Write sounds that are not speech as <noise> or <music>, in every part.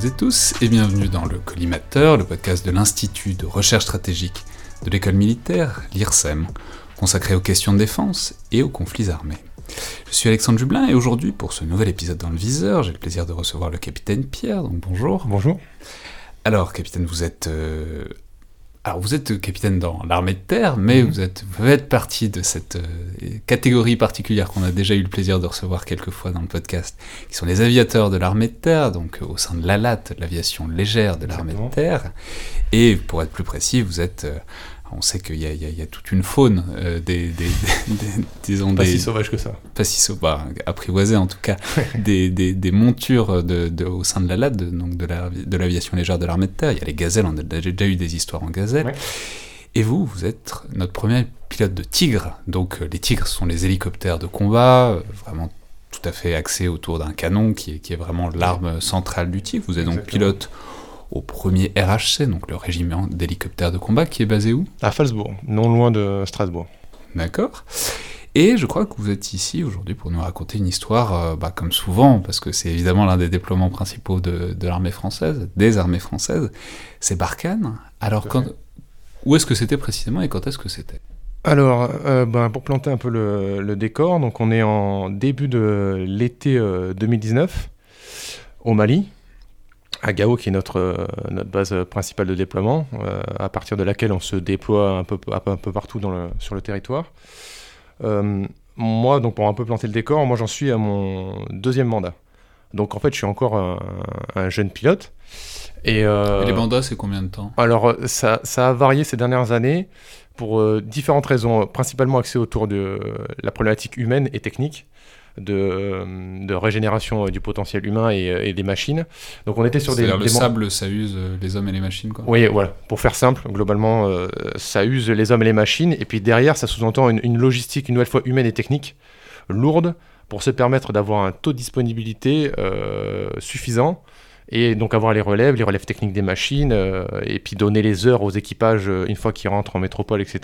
Toutes et tous et bienvenue dans le Collimateur, le podcast de l'Institut de recherche stratégique de l'école militaire, l'IRSEM, consacré aux questions de défense et aux conflits armés. Je suis Alexandre Jublin et aujourd'hui, pour ce nouvel épisode dans le viseur, j'ai le plaisir de recevoir le capitaine Pierre, donc bonjour. Bonjour. Alors, capitaine, vous êtes euh, alors vous êtes capitaine dans l'armée de terre, mais mhm. vous, êtes, vous faites partie de cette euh, catégorie particulière qu'on a déjà eu le plaisir de recevoir quelques fois dans le podcast, qui sont les aviateurs de l'armée de terre, donc euh, au sein de l'ALAT, l'aviation légère de l'armée de terre. Et pour être plus précis, vous êtes euh, on sait qu'il y, y, a toute une faune euh, des, des, <laughs> des, pas si sauvage que ça. Pas si sauvage, bah, apprivoisée en tout cas, <laughs> des, montures de, au sein de la LAD, donc de l'aviation légère de l'armée de terre. Il y a les gazelles, on a déjà eu des histoires en gazelle. Et vous, vous êtes notre premier pilote de Tigre. Donc euh, les Tigres sont les hélicoptères de combat, euh, vraiment tout à fait axés autour d'un canon qui est, qui est vraiment l'arme centrale du Tigre. Vous êtes donc pilote au premier RHC, donc le régiment d'hélicoptères de combat, qui est basé où? À Falsbourg, non loin de Strasbourg. D'accord. Et je crois que vous êtes ici aujourd'hui pour nous raconter une histoire, euh, bah, comme souvent, parce que c'est évidemment l'un des déploiements principaux de, l'armée française, des armées françaises, c'est Barkhane. Alors, quand, où est-ce que c'était précisément et quand est-ce que c'était? Alors, euh, ben, pour planter un peu le, décor, donc on est en début de l'été 2019 euh, au Mali, à Gao, qui est notre, euh, notre base principale de déploiement, euh, à partir de laquelle on se déploie un peu, un peu partout dans le, sur le territoire. Euh, moi, donc pour un peu planter le décor, moi j'en suis à mon deuxième mandat. Donc en fait, je suis encore un, jeune pilote. Et, les mandats, c'est combien de temps? Alors ça, ça, a varié ces dernières années pour différentes raisons, principalement axées autour de la problématique humaine et technique de, euh, de régénération euh, du potentiel humain et, euh, des machines. Donc on était sur des... Le sable, ça use les hommes et les machines quoi. Oui, voilà. Pour faire simple, globalement, ça use les hommes et les machines. Et puis derrière, ça sous-entend une, logistique, une nouvelle fois humaine et technique, lourde, pour se permettre d'avoir un taux de disponibilité suffisant et donc avoir les relèves, les relèves techniques des machines, et puis donner les heures aux équipages une fois qu'ils rentrent en métropole, etc.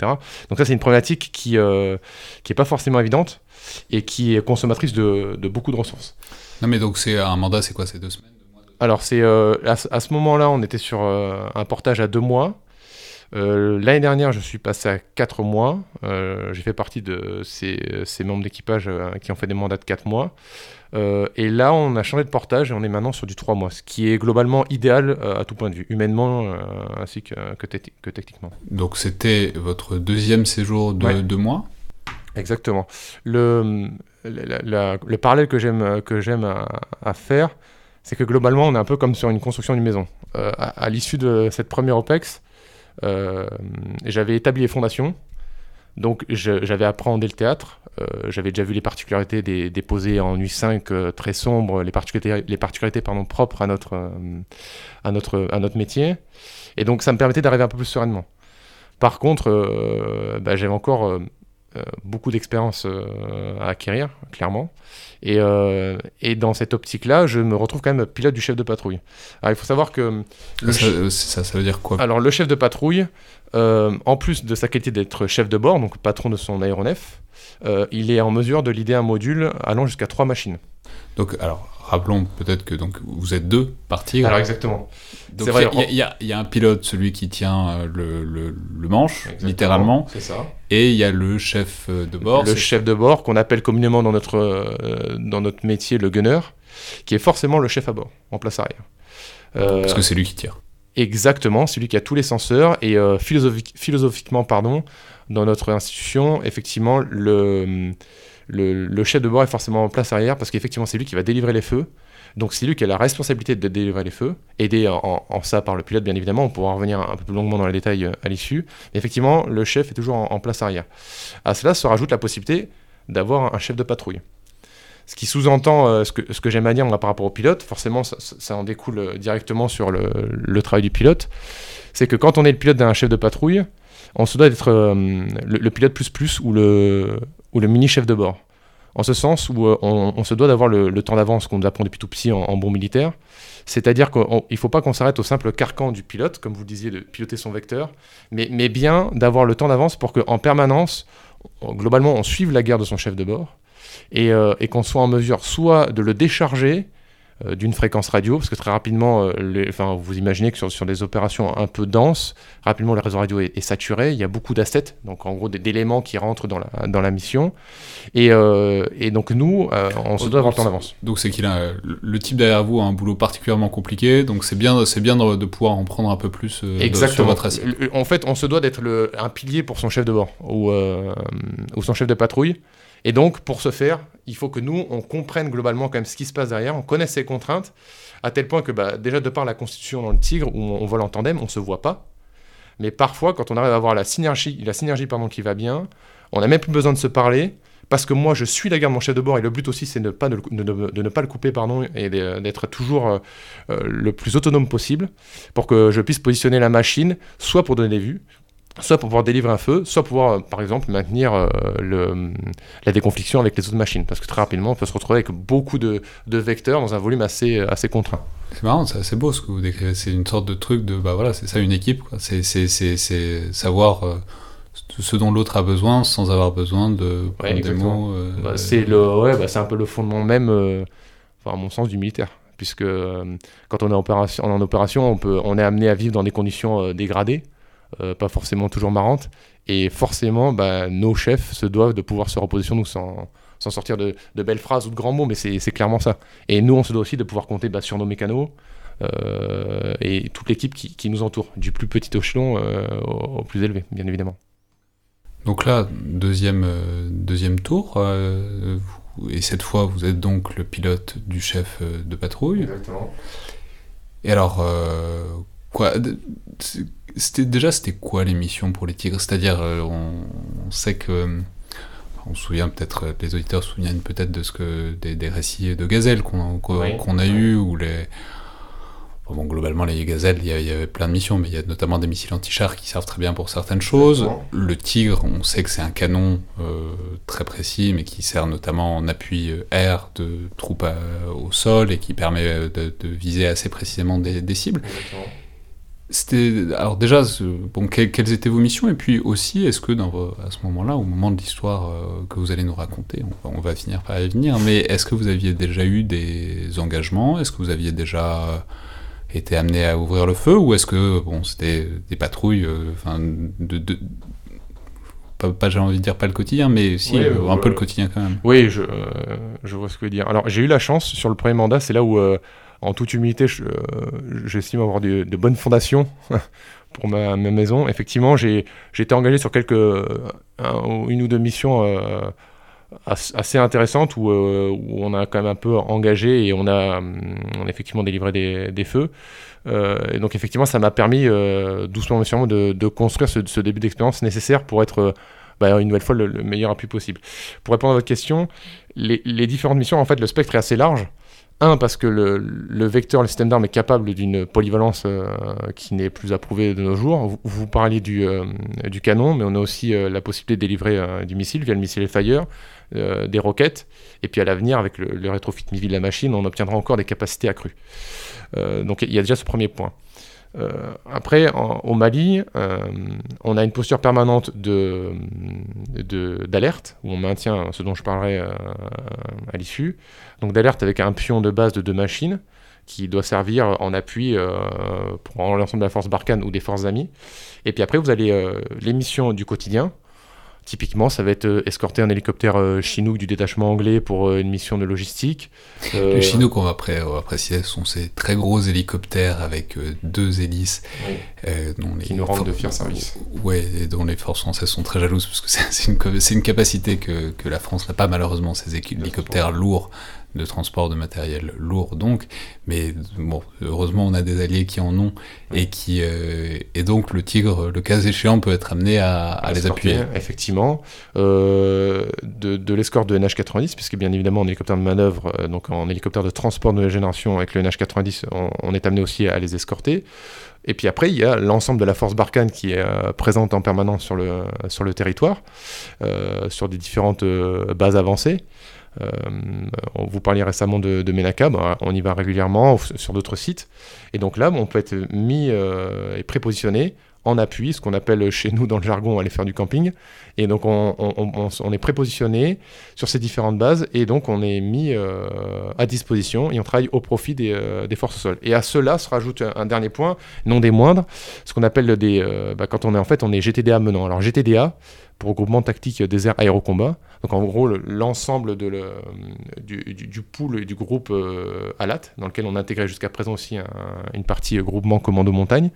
Donc ça, c'est une problématique qui n'est qui est pas forcément évidente, et qui est consommatrice de, beaucoup de ressources. Non mais donc c'est un mandat, c'est quoi? C'est deux semaines Alors c'est euh, à, ce moment-là, on était sur euh, un portage à deux mois. Euh, l'année dernière, je suis passé à quatre mois. J'ai fait partie de ces, ces membres d'équipage qui ont fait des mandats de quatre mois. et là, on a changé de portage et on est maintenant sur du trois mois, ce qui est globalement idéal à tout point de vue, humainement ainsi que, que, techniquement. Donc c'était votre deuxième séjour de deux mois? Exactement. Le, le parallèle que j'aime que j'aime à, faire, c'est que globalement, on est un peu comme sur une construction d'une maison. Euh, à, l'issue de cette première OPEX, euh, j'avais établi les fondations. Donc j'avais appréhendé le théâtre, euh, j'avais déjà vu les particularités des, posés en U5 très sombres, les particularités, les particularités pardon, propres à notre, à, notre, à notre métier. Et donc ça me permettait d'arriver un peu plus sereinement. Par contre, bah, j'avais encore euh, beaucoup d'expérience euh, à acquérir, clairement. Et, euh, et, dans cette optique-là, je me retrouve quand même pilote du chef de patrouille. Alors, il faut savoir que... Ça, ça, veut dire quoi? Alors, le chef de patrouille, en plus de sa qualité d'être chef de bord, donc patron de son aéronef, il est en mesure de lider un module allant jusqu'à trois machines. Donc, alors, rappelons peut-être que donc vous êtes deux partis. Alors exactement. Donc il y, y, a un pilote, celui qui tient euh, le, le, manche, littéralement. C'est ça. Et il y a le chef euh, de bord. Le chef de bord qu'on appelle communément dans notre euh, dans notre métier le gunner, qui est forcément le chef à bord, en place arrière. Parce que c'est lui qui tire. Exactement, c'est lui qui a tous les senseurs et philosophiquement, pardon, dans notre institution, effectivement, le le, chef de bord est forcément en place arrière parce qu'effectivement, c'est lui qui va délivrer les feux. Donc, c'est lui qui a la responsabilité de délivrer les feux, aidé en, ça par le pilote, bien évidemment. On pourra revenir un peu plus longuement dans les détails euh, à l'issue. Mais effectivement, le chef est toujours en, place arrière. À cela se rajoute la possibilité d'avoir un chef de patrouille. Ce qui sous-entend euh, ce que, ce que j'aime à dire par rapport au pilote, forcément ça, en découle euh, directement sur le, travail du pilote, c'est que quand on est le pilote d'un chef de patrouille, on se doit d'être le, pilote plus plus ou le, ou le mini chef de bord. En ce sens où euh, on, se doit d'avoir le, temps d'avance qu'on nous apprend depuis tout petit en, bon militaire. C'est-à-dire qu'il ne faut pas qu'on s'arrête au simple carcan du pilote, comme vous le disiez, de piloter son vecteur, mais, mais bien d'avoir le temps d'avance pour qu'en permanence, globalement, on suive la guerre de son chef de bord et, euh, qu'on soit en mesure soit de le décharger euh, d'une fréquence radio, parce que très rapidement, euh, les, enfin, vous imaginez que sur, sur, des opérations un peu denses, rapidement le réseau radio est, saturé, il y a beaucoup d'assets, donc en gros d'éléments qui rentrent dans la, dans la mission, et, euh, et donc nous, on se doit avoir le temps d'avance. Donc c'est qu'il a le type derrière vous a un boulot particulièrement compliqué, donc c'est bien, c'est bien de, pouvoir en prendre un peu plus Exactement. sur votre En fait, on se doit d'être un pilier pour son chef de bord ou, ou son chef de patrouille. Et donc, pour ce faire, il faut que nous, on comprenne globalement quand même ce qui se passe derrière, on connaisse ses contraintes, à tel point que bah, déjà de par la constitution dans le Tigre, où on, vole en tandem, on ne se voit pas. Mais parfois, quand on arrive à avoir la synergie, la synergie pardon, qui va bien, on n'a même plus besoin de se parler, parce que moi, je suis la garde de mon chef de bord, et le but aussi, c'est de, pas de, ne pas le couper, pardon, et d'être toujours euh, euh, le plus autonome possible, pour que je puisse positionner la machine, soit pour donner des vues, soit pour pouvoir délivrer un feu, soit pour pouvoir, euh, par exemple, maintenir euh, le, la déconfliction avec les autres machines. Parce que très rapidement, on peut se retrouver avec beaucoup de, de vecteurs dans un volume assez, euh, assez contraint. C'est marrant, c'est assez beau ce que vous décrivez. C'est une sorte de truc de, bah voilà, c'est ça une équipe. C'est savoir ce dont l'autre a besoin sans avoir besoin de prendre des mots. Bah, c'est le, ouais, bah, c'est un peu le fondement même, enfin, à mon sens, du militaire. Puisque quand on est en opération, en opération on, peut, on est amené à vivre dans des conditions dégradées. Euh, pas forcément toujours marrante. Et forcément, bah, nos chefs se doivent de pouvoir se reposer sur nous sans, sans sortir de, de, belles phrases ou de grands mots, mais c'est clairement ça. Et nous, on se doit aussi de pouvoir compter bah, sur nos mécanos euh, et toute l'équipe qui, qui, nous entoure, du plus petit échelon euh, au, plus élevé, bien évidemment. Donc là, deuxième, deuxième tour, et cette fois, vous êtes donc le pilote du chef de patrouille. Exactement. Et alors, quoi c'était déjà c'était quoi l'émission pour les tigres? C'est-à-dire euh, on, sait que on se souvient peut-être les auditeurs se souviennent peut-être de ce que des, récits de gazelles qu'on a eu ou les bon, globalement les gazelles il y, avait plein de missions mais il y a notamment des missiles anti-chars qui servent très bien pour certaines choses. Le tigre on sait que c'est un canon euh, très précis mais qui sert notamment en appui euh, air de troupes au sol et qui permet de, viser assez précisément des, des cibles c'était alors déjà bon quelles étaient vos missions? Et puis aussi est-ce que dans à ce moment-là au moment de l'histoire euh, que vous allez nous raconter on va, finir par y venir mais est-ce que vous aviez déjà eu des engagements? Est-ce que vous aviez déjà été amené à ouvrir le feu? Ou est-ce que bon c'était des patrouilles euh, enfin de, de pas, j'ai envie de dire pas le quotidien, mais si, euh, un peu le quotidien quand même. Oui, je, je vois ce que vous dire. Alors, j'ai eu la chance sur le premier mandat, c'est là où en toute humilité, euh, j'estime avoir de, bonnes fondations <laughs> pour ma, maison. Effectivement, j'ai été engagé sur quelques, une ou deux missions euh, assez intéressantes euh, où, on a quand même un peu engagé et on a, on effectivement délivré des, feux. et donc effectivement, ça m'a permis doucement mais sûrement de, construire ce, début d'expérience nécessaire pour être bah, une nouvelle fois le, meilleur appui possible. Pour répondre à votre question, les, différentes missions, en fait, le spectre est assez large. Un, parce que le, vecteur, le système d'armes est capable d'une polyvalence euh, qui n'est plus approuvée de nos jours. Vous, parliez du, euh, du, canon, mais on a aussi euh, la possibilité de délivrer du missile via le missile Fire, des roquettes, et puis à l'avenir, avec le, le rétrofit MIVI de la machine, on obtiendra encore des capacités accrues. donc il y a déjà ce premier point. Euh, après, au Mali, euh, on a une posture permanente d'alerte, de, où on maintient ce dont je parlerai euh, à l'issue. Donc d'alerte avec un pion de base de deux machines qui doit servir en appui pour l'ensemble de la force Barkhane ou des forces amies. Et puis après, vous avez les missions du quotidien, Typiquement, ça va être euh, escorter un hélicoptère euh, Chinook du détachement anglais pour euh, une mission de logistique. Les Chinook, on va, apprécier, sont ces très gros hélicoptères avec deux hélices. dont qui nous rendent de fiers services. Ouais, et dont les forces françaises sont très jalouses, parce que <laughs> c'est une, une, capacité que, que la France n'a pas malheureusement, ces hélicoptères lourds de transport de matériel lourd donc, mais bon, heureusement on a des alliés qui en ont et qui euh, et donc le Tigre, le cas échéant, peut être amené à, les appuyer. Effectivement, euh, de, l'escorte de NH90, puisque bien évidemment en hélicoptère de manœuvre, euh, donc en hélicoptère de transport de nouvelle génération avec le NH90, on, est amené aussi à les escorter. Et puis après, il y a l'ensemble de la force Barkhane qui est présente en permanence sur le, sur le territoire, sur des différentes bases avancées. Euh, on vous parlait récemment de, de Menaka, bah, on y va régulièrement sur d'autres sites. Et donc là, on peut être mis euh, et prépositionné en appui, ce qu'on appelle chez nous dans le jargon aller faire du camping. Et donc on, est prépositionné sur ces différentes bases et donc on est mis à disposition et on travaille au profit des, forces au sol. Et à cela se rajoute un, dernier point, non des moindres, ce qu'on appelle des... Bah, quand on est en fait, on est GTDA menant. Alors GTDA, pour regroupement tactique désert aérocombat. Donc en gros, l'ensemble de le, du, du, pool et du groupe euh, ALAT, dans lequel on a intégré jusqu'à présent aussi une partie groupement commando montagne.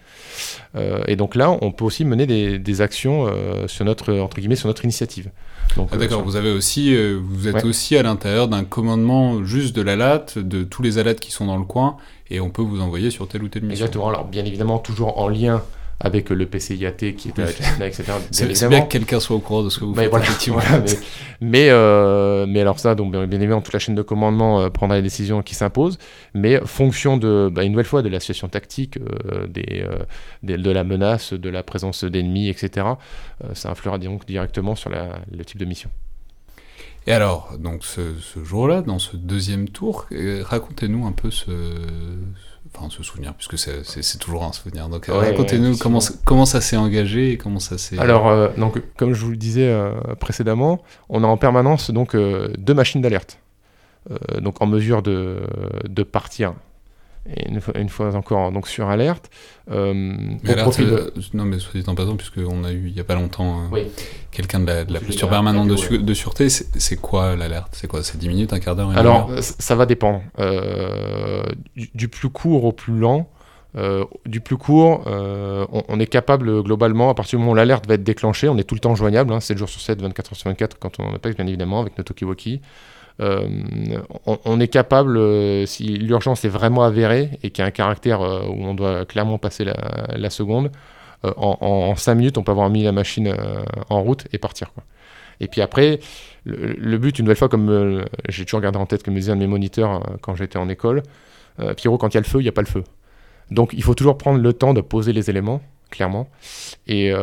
Euh, et donc là, on peut aussi mener des, des actions euh, sur notre entre guillemets sur notre initiative. Ah, D'accord, vous avez aussi, vous êtes aussi à l'intérieur d'un commandement juste de l'ALAT, de tous les ALAT qui sont dans le coin, et on peut vous envoyer sur telle ou telle mission. Exactement. Alors bien évidemment toujours en lien avec le PCIAT qui est là, etc. <laughs> C'est bien que quelqu'un soit au courant de ce que vous faites. mais, euh, mais, alors ça, donc bien, évidemment, toute la chaîne de commandement euh, prendra les décisions qui s'imposent, mais fonction de, bah, une nouvelle fois, de la situation tactique, euh, des, de la menace, de la présence d'ennemis, etc., ça influera donc directement sur le type de mission. Et alors, donc ce, ce jour-là, dans ce deuxième tour, racontez-nous un peu ce, enfin se souvenir, puisque c'est toujours un souvenir. Donc racontez-nous comment, comment ça s'est engagé et comment ça s'est... Alors, euh, donc, comme je vous le disais euh, précédemment, on a en permanence donc, euh, deux machines d'alerte, donc en mesure de, de partir et une fois, encore donc sur alerte. Euh, mais alerte euh, Non, mais soit dit en passant, puisqu'on a eu il n'y a pas longtemps euh, quelqu'un de la, de la posture permanente de, de, sûreté, c'est quoi l'alerte? C'est quoi C'est 10 minutes, un quart d'heure Alors, ça va dépendre. Du, plus court au plus lent. du plus court, on, est capable globalement, à partir du moment où l'alerte va être déclenchée, on est tout le temps joignable, hein, 7 jours sur 7, 24 heures sur 24 quand on appelle bien évidemment avec nos Tokiwoki. Euh, on, est capable, euh, si l'urgence est vraiment avérée et qu'il y a un caractère euh, où on doit clairement passer la, seconde, en, 5 minutes, on peut avoir mis la machine en route et partir. Et puis après, le, but, une nouvelle fois, comme j'ai toujours gardé en tête que me disait un de mes moniteurs quand j'étais en école, Pierrot, quand il y a le feu, il n'y a pas le feu. Donc il faut toujours prendre le temps de poser les éléments, clairement, et,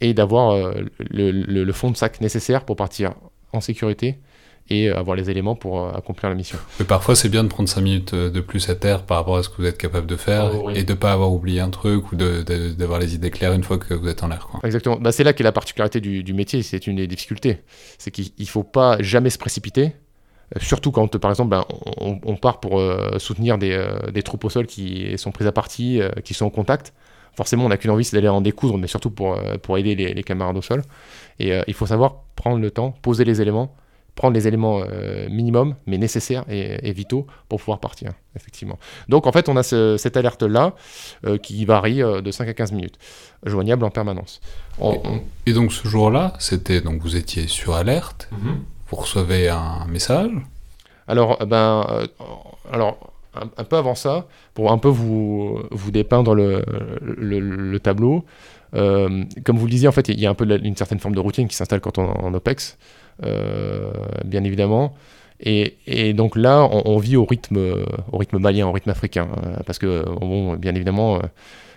et d'avoir le, fond de sac nécessaire pour partir en sécurité et avoir les éléments pour euh, accomplir la mission. Mais parfois, c'est bien de prendre 5 minutes euh, de plus à terre par rapport à ce que vous êtes capable de faire oh, et de ne pas avoir oublié un truc ou d'avoir les idées claires une fois que vous êtes en l'air. Exactement. Bah, c'est là qu'est la particularité du, du métier, c'est une des difficultés. C'est qu'il ne faut pas jamais se précipiter. Euh, surtout quand, par exemple, ben, on, part pour soutenir des, des, troupes au sol qui sont prises à partie, qui sont en contact forcément, on n'a qu'une envie, c'est d'aller en découdre, mais surtout pour, pour aider les, les, camarades au sol. Et il faut savoir prendre le temps, poser les éléments, prendre les éléments euh, minimums, mais nécessaires et, vitaux pour pouvoir partir, effectivement. Donc en fait, on a cette alerte-là euh, qui varie euh, de 5 à 15 minutes, joignable en permanence. Et, donc ce jour-là, c'était donc vous étiez sur alerte, mhm. vous recevez un message Alors, ben, alors un, peu avant ça, pour un peu vous, vous dépeindre le, le, tableau, comme vous le disiez, en fait, il y a un peu une certaine forme de routine qui s'installe quand on est en OPEX. Euh, bien évidemment. Et, donc là, on, vit au rythme, au rythme malien, au rythme africain. Euh, parce que, bon, bien évidemment, euh,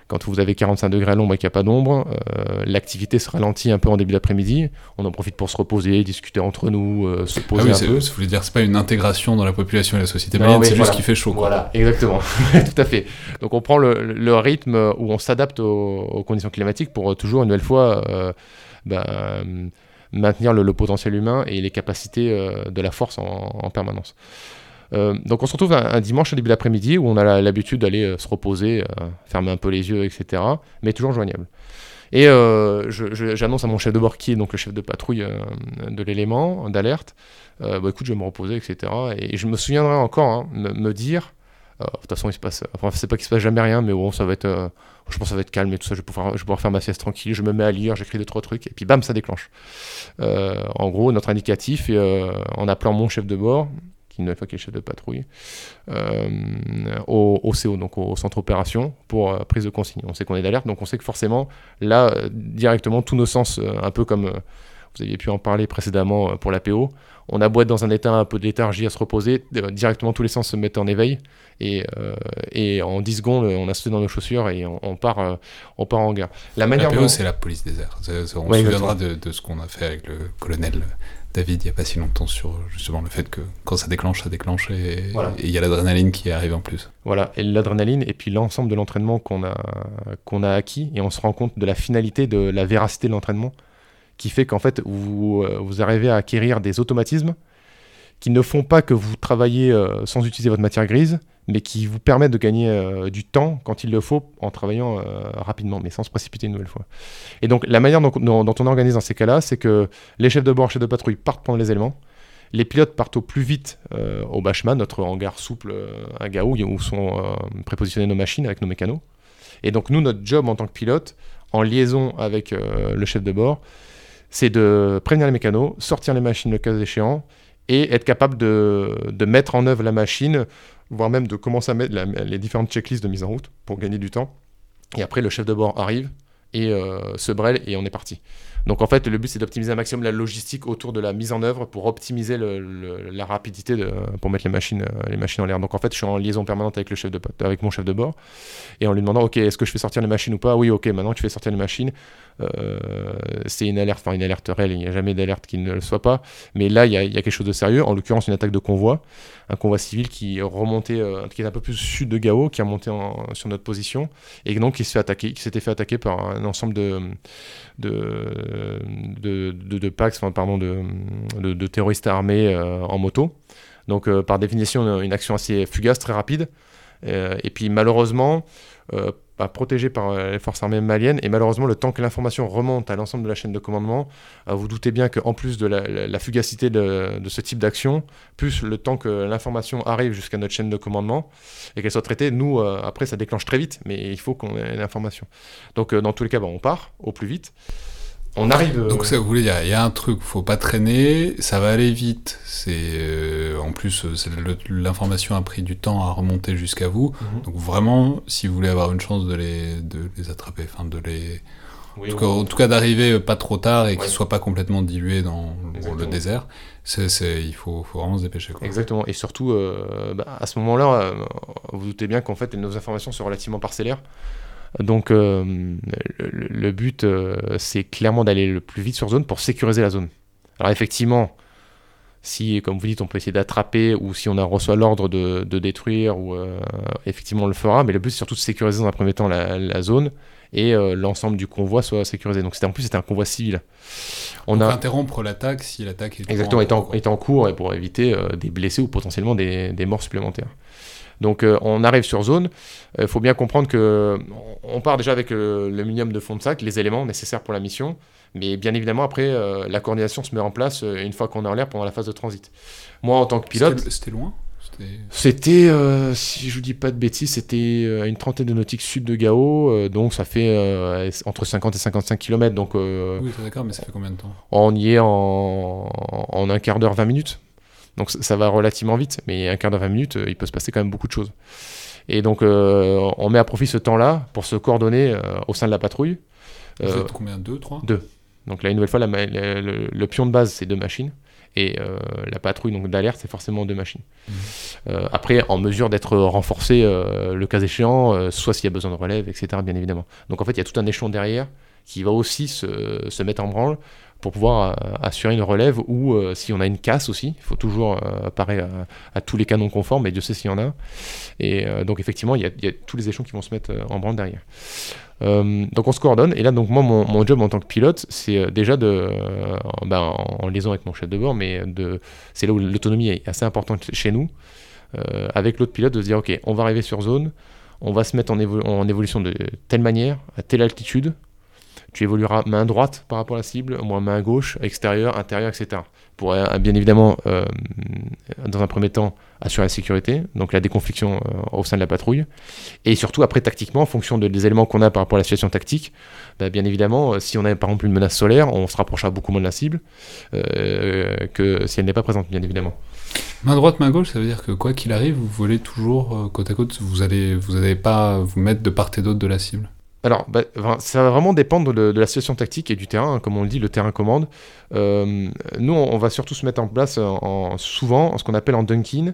quand vous avez 45 degrés à l'ombre et qu'il n'y a pas d'ombre, l'activité se ralentit un peu en début d'après-midi. On en profite pour se reposer, discuter entre nous, se poser ah oui, un peu. Vous voulez dire, c'est pas une intégration dans la population et la société malienne, c'est juste qu'il fait chaud. Voilà, exactement, <laughs> tout à fait. Donc on prend le, rythme où on s'adapte aux, conditions climatiques pour toujours une nouvelle fois. Bah, maintenir le, potentiel humain et les capacités euh, de la force en, permanence. Euh, donc on se retrouve un, dimanche au début d'après-midi où on a l'habitude d'aller euh, se reposer, fermer un peu les yeux, etc. Mais toujours joignable. Et j'annonce à mon chef de bord, qui est donc le chef de patrouille de l'élément, d'alerte, bah, écoute, je vais me reposer, etc. Et, je me souviendrai encore hein, me, dire, de toute façon, il se passe, enfin, c'est pas qu'il se passe jamais rien, mais bon, ça va être je pense que ça va être calme et tout ça, je vais pouvoir, je vais faire ma sieste tranquille, je me mets à lire, j'écris deux, trois trucs, et puis bam, ça déclenche. Euh, en gros, notre indicatif, euh, en appelant mon chef de bord, qui une fois qu'il est chef de patrouille, euh, au, au, CO, donc au centre opération, pour prise de consigne. On sait qu'on est d'alerte, donc on sait que forcément, là, directement, tous nos sens, un peu comme vous aviez pu en parler précédemment pour l'APO. On a être dans un état un peu de léthargie à se reposer, directement tous les sens se mettent en éveil. Et, et en 10 secondes, on a sauté dans nos chaussures et on, part, on part en guerre. La L'APO, c'est la police des airs. on se souviendra de, de, ce qu'on a fait avec le colonel David il n'y a pas si longtemps sur justement le fait que quand ça déclenche, ça déclenche et il y a l'adrénaline qui arrive en plus. Voilà, et l'adrénaline et puis l'ensemble de l'entraînement qu'on a, qu'on a acquis et on se rend compte de la finalité, de la véracité de l'entraînement qui fait qu'en fait vous, euh, vous arrivez à acquérir des automatismes qui ne font pas que vous travaillez euh, sans utiliser votre matière grise, mais qui vous permettent de gagner euh, du temps quand il le faut en travaillant euh, rapidement, mais sans se précipiter une nouvelle fois. Et donc la manière dont, on organise dans ces cas-là, c'est que les chefs de bord, chefs de patrouille partent prendre les éléments, les pilotes partent au plus vite au Bachman, notre hangar souple à Gao, où sont prépositionnées nos machines avec nos mécanos. Et donc nous, notre job en tant que pilote, en liaison avec le chef de bord, c'est de prévenir les mécanos, sortir les machines le cas échéant, et être capable de, mettre en œuvre la machine, voire même de commencer à mettre les différentes checklists de mise en route pour gagner du temps. Et après, le chef de bord arrive et euh, se brêle et on est parti. Donc en fait, le but c'est d'optimiser un maximum la logistique autour de la mise en œuvre pour optimiser la rapidité de, pour mettre les machines, euh, les machines en l'air. Donc en fait, je suis en liaison permanente avec, le chef de, avec mon chef de bord et en lui demandant Ok, est-ce que je fais sortir les machines ou pas? Oui, ok, maintenant tu fais sortir les machines. Euh, c'est une alerte, enfin une alerte réelle, il n'y a jamais d'alerte qui ne le soit pas. Mais là, il y, a, quelque chose de sérieux, en l'occurrence une attaque de convoi, un convoi civil qui remontait, euh, qui est un peu plus sud de Gao, qui a monté sur notre position, et donc qui s'est fait attaquer, qui s'était fait attaquer par un ensemble de, Pax, pardon, de, terroristes armés euh, en moto. Donc par définition, une action assez fugace, très rapide. et puis malheureusement, protégé par euh, les forces armées maliennes. Et malheureusement, le temps que l'information remonte à l'ensemble de la chaîne de commandement, euh, vous doutez bien qu'en plus de la, fugacité de, ce type d'action, plus le temps que l'information arrive jusqu'à notre chaîne de commandement et qu'elle soit traitée, nous, euh, après, ça déclenche très vite, mais il faut qu'on ait l'information. Donc, dans tous les cas, bah, on part au plus vite on arrive. Euh, Donc ça, vous voulez dire, il y a un truc, faut pas traîner, ça va aller vite. C'est euh, en plus, euh, l'information a pris du temps à remonter jusqu'à vous. Mhm. Donc vraiment, si vous voulez avoir une chance de les, de les attraper, enfin de les, en, tout cas, d'arriver pas trop tard et qu'ils soient pas complètement dilués dans le désert. C'est, il faut, faut, vraiment se dépêcher. Exactement. Et surtout, bah, à ce moment-là, vous doutez bien qu'en fait, nos informations sont relativement parcellaires. Donc euh, le, but, euh, c'est clairement d'aller le plus vite sur zone pour sécuriser la zone. Alors effectivement, si, comme vous dites, on peut essayer d'attraper ou si on a reçoit l'ordre de, détruire, ou euh, effectivement on le fera, mais le but c'est surtout de sécuriser dans un premier temps la, zone et l'ensemble du convoi soit sécurisé. Donc c'était en plus c'était un convoi civil. On a interrompre l'attaque si l'attaque est exactement est en, cours et pour éviter des blessés ou potentiellement des morts supplémentaires. Donc euh, on arrive sur zone. Il euh, faut bien comprendre que on part déjà avec le, minimum de fond de sac, les éléments nécessaires pour la mission. Mais bien évidemment, après, euh, la coordination se met en place une fois qu'on est en l'air pendant la phase de transit. Moi, en tant que pilote. C'était loin? C'était, si je vous dis pas de bêtises, c'était à une trentaine de nautiques sud de Gao, donc ça fait entre 50 et 55 km. Donc, oui, d'accord, mais ça fait combien de temps? On y est en, en un quart d'heure, 20 minutes. Donc ça va relativement vite, mais un quart d'heure, 20 minutes, euh, il peut se passer quand même beaucoup de choses. Et donc euh, on met à profit ce temps-là pour se coordonner euh, au sein de la patrouille. Vous êtes combien? Deux, trois? Deux. Donc là, une nouvelle fois, le, pion de base, c'est deux machines. Et la patrouille donc d'alerte, c'est forcément deux machines. Mmh. après, en mesure d'être renforcé, le cas échéant, soit s'il y a besoin de relève, etc., bien évidemment. Donc en fait, il y a tout un échelon derrière qui va aussi se, se mettre en branle pour pouvoir euh, assurer une relève ou euh, si on a une casse aussi, il faut toujours euh, parer à, tous les canons conformes, mais Dieu sait s'il y en a. Et donc effectivement, il y, a, tous les échelons qui vont se mettre en branle derrière. donc on se coordonne, et là donc moi mon, job en tant que pilote, c'est déjà de, ben, en, liaison avec mon chef de bord, mais de, c'est là où l'autonomie est assez importante chez nous, avec l'autre pilote de se dire ok, on va arriver sur zone, on va se mettre en, en évolution de telle manière, à telle altitude, tu évolueras main droite par rapport à la cible, moi main gauche, extérieur, intérieur, etc. Pour euh, bien évidemment, euh, dans un premier temps, assurer la sécurité, donc la déconfliction euh, au sein de la patrouille. Et surtout, après, tactiquement, en fonction des éléments qu'on a par rapport à la situation tactique, bah, bien évidemment, si on a par exemple une menace solaire, on se rapprochera beaucoup moins de la cible que si elle n'est pas présente, bien évidemment. Main droite, main gauche, ça veut dire que quoi qu'il arrive, vous volez toujours côte à côte, vous allez, vous n'allez pas vous mettre de part et d'autre de la cible alors, bah, ça va vraiment dépendre de, la situation tactique et du terrain. Hein, comme on le dit, le terrain commande. Euh, nous, on, va surtout se mettre en place en, souvent en ce qu'on appelle en dunking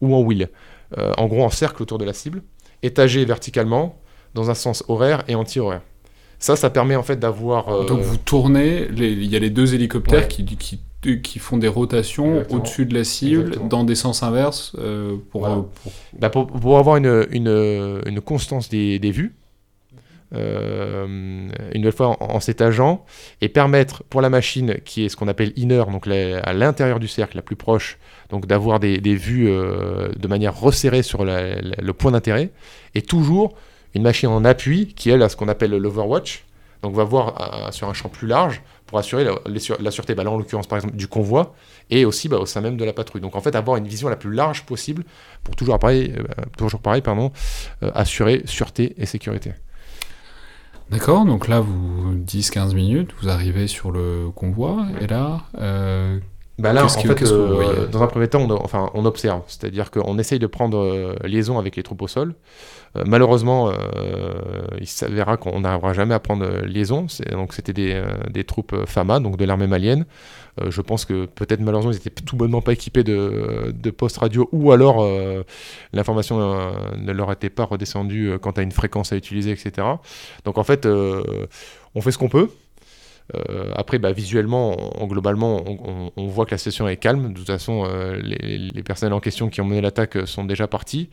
ou en wheel. Euh, en gros, en cercle autour de la cible, étagé verticalement dans un sens horaire et anti-horaire. Ça, ça permet en fait d'avoir. Euh, Donc vous tournez, il y a les deux hélicoptères qui, qui, qui, font des rotations au-dessus de la cible dans des sens inverses pour, bah, pour... pour, avoir une, une, une constance des, des vues. Euh, une nouvelle fois en, s'étageant et permettre pour la machine qui est ce qu'on appelle inner, donc à l'intérieur du cercle, la plus proche, donc d'avoir des, vues euh, de manière resserrée sur le point d'intérêt, et toujours une machine en appui qui elle a ce qu'on appelle l'overwatch, donc va voir euh, sur un champ plus large pour assurer la, sûreté, bah, là en l'occurrence par exemple du convoi, et aussi bah, au sein même de la patrouille. Donc en fait avoir une vision la plus large possible pour toujours pareil, toujours pareil pardon, assurer sûreté et sécurité. D'accord, donc là, vous 10-15 minutes, vous arrivez sur le convoi, et là, euh, bah là, en fait, euh, dans un premier temps, on, enfin, on observe, c'est-à-dire qu'on essaye de prendre euh, liaison avec les troupes au sol. Malheureusement, il s'avérera qu'on n'arrivera jamais à prendre liaison. Donc, c'était des, troupes FAMA, donc de l'armée malienne, euh, je pense que peut-être malheureusement ils n'étaient tout bonnement pas équipés de, de postes radio ou alors euh, l'information euh, ne leur était pas redescendue quant à une fréquence à utiliser, etc. Donc en fait, on fait ce qu'on peut. Euh, après, bah, visuellement, globalement, on, voit que la situation est calme. De toute façon, euh, les, personnels en question qui ont mené l'attaque euh, sont déjà partis.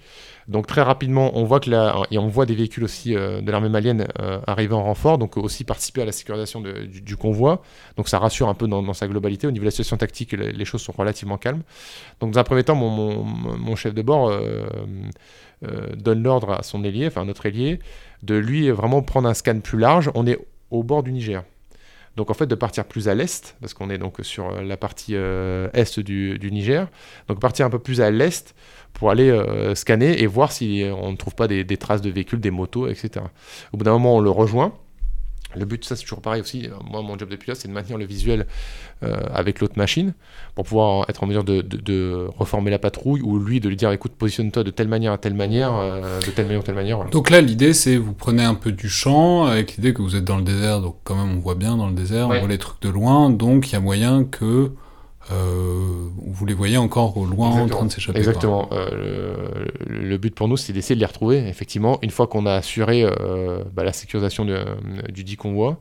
Donc très rapidement, on voit que là, et on voit des véhicules aussi de l'armée malienne arriver en renfort, donc aussi participer à la sécurisation du, convoi. Donc ça rassure un peu dans, sa globalité. Au niveau de la situation tactique, les, choses sont relativement calmes. Donc dans un premier temps, mon, mon chef de bord donne l'ordre à son ailier, enfin notre ailier, de lui vraiment prendre un scan plus large. On est au bord du Niger. Donc en fait de partir plus à l'est, parce qu'on est donc sur euh, la partie euh, est du, Niger, donc partir un peu plus à l'est pour aller euh, scanner et voir si on ne trouve pas des, traces de véhicules, des motos, etc. Au bout d'un moment on le rejoint, le but, ça c'est toujours pareil aussi, moi mon job de pilote c'est de maintenir le visuel euh, avec l'autre machine pour pouvoir être en mesure de, reformer la patrouille ou lui de lui dire écoute positionne-toi de telle manière à telle manière, euh, de telle manière ou telle manière. Donc là l'idée c'est vous prenez un peu du champ avec l'idée que vous êtes dans le désert, donc quand même on voit bien dans le désert, on voit les trucs de loin, donc il y a moyen que euh, vous les voyez encore au loin en train de s'échapper. Exactement. Euh, le, but pour nous, c'est d'essayer de les retrouver, effectivement, une fois qu'on a assuré euh, bah, la sécurisation du dit convoi.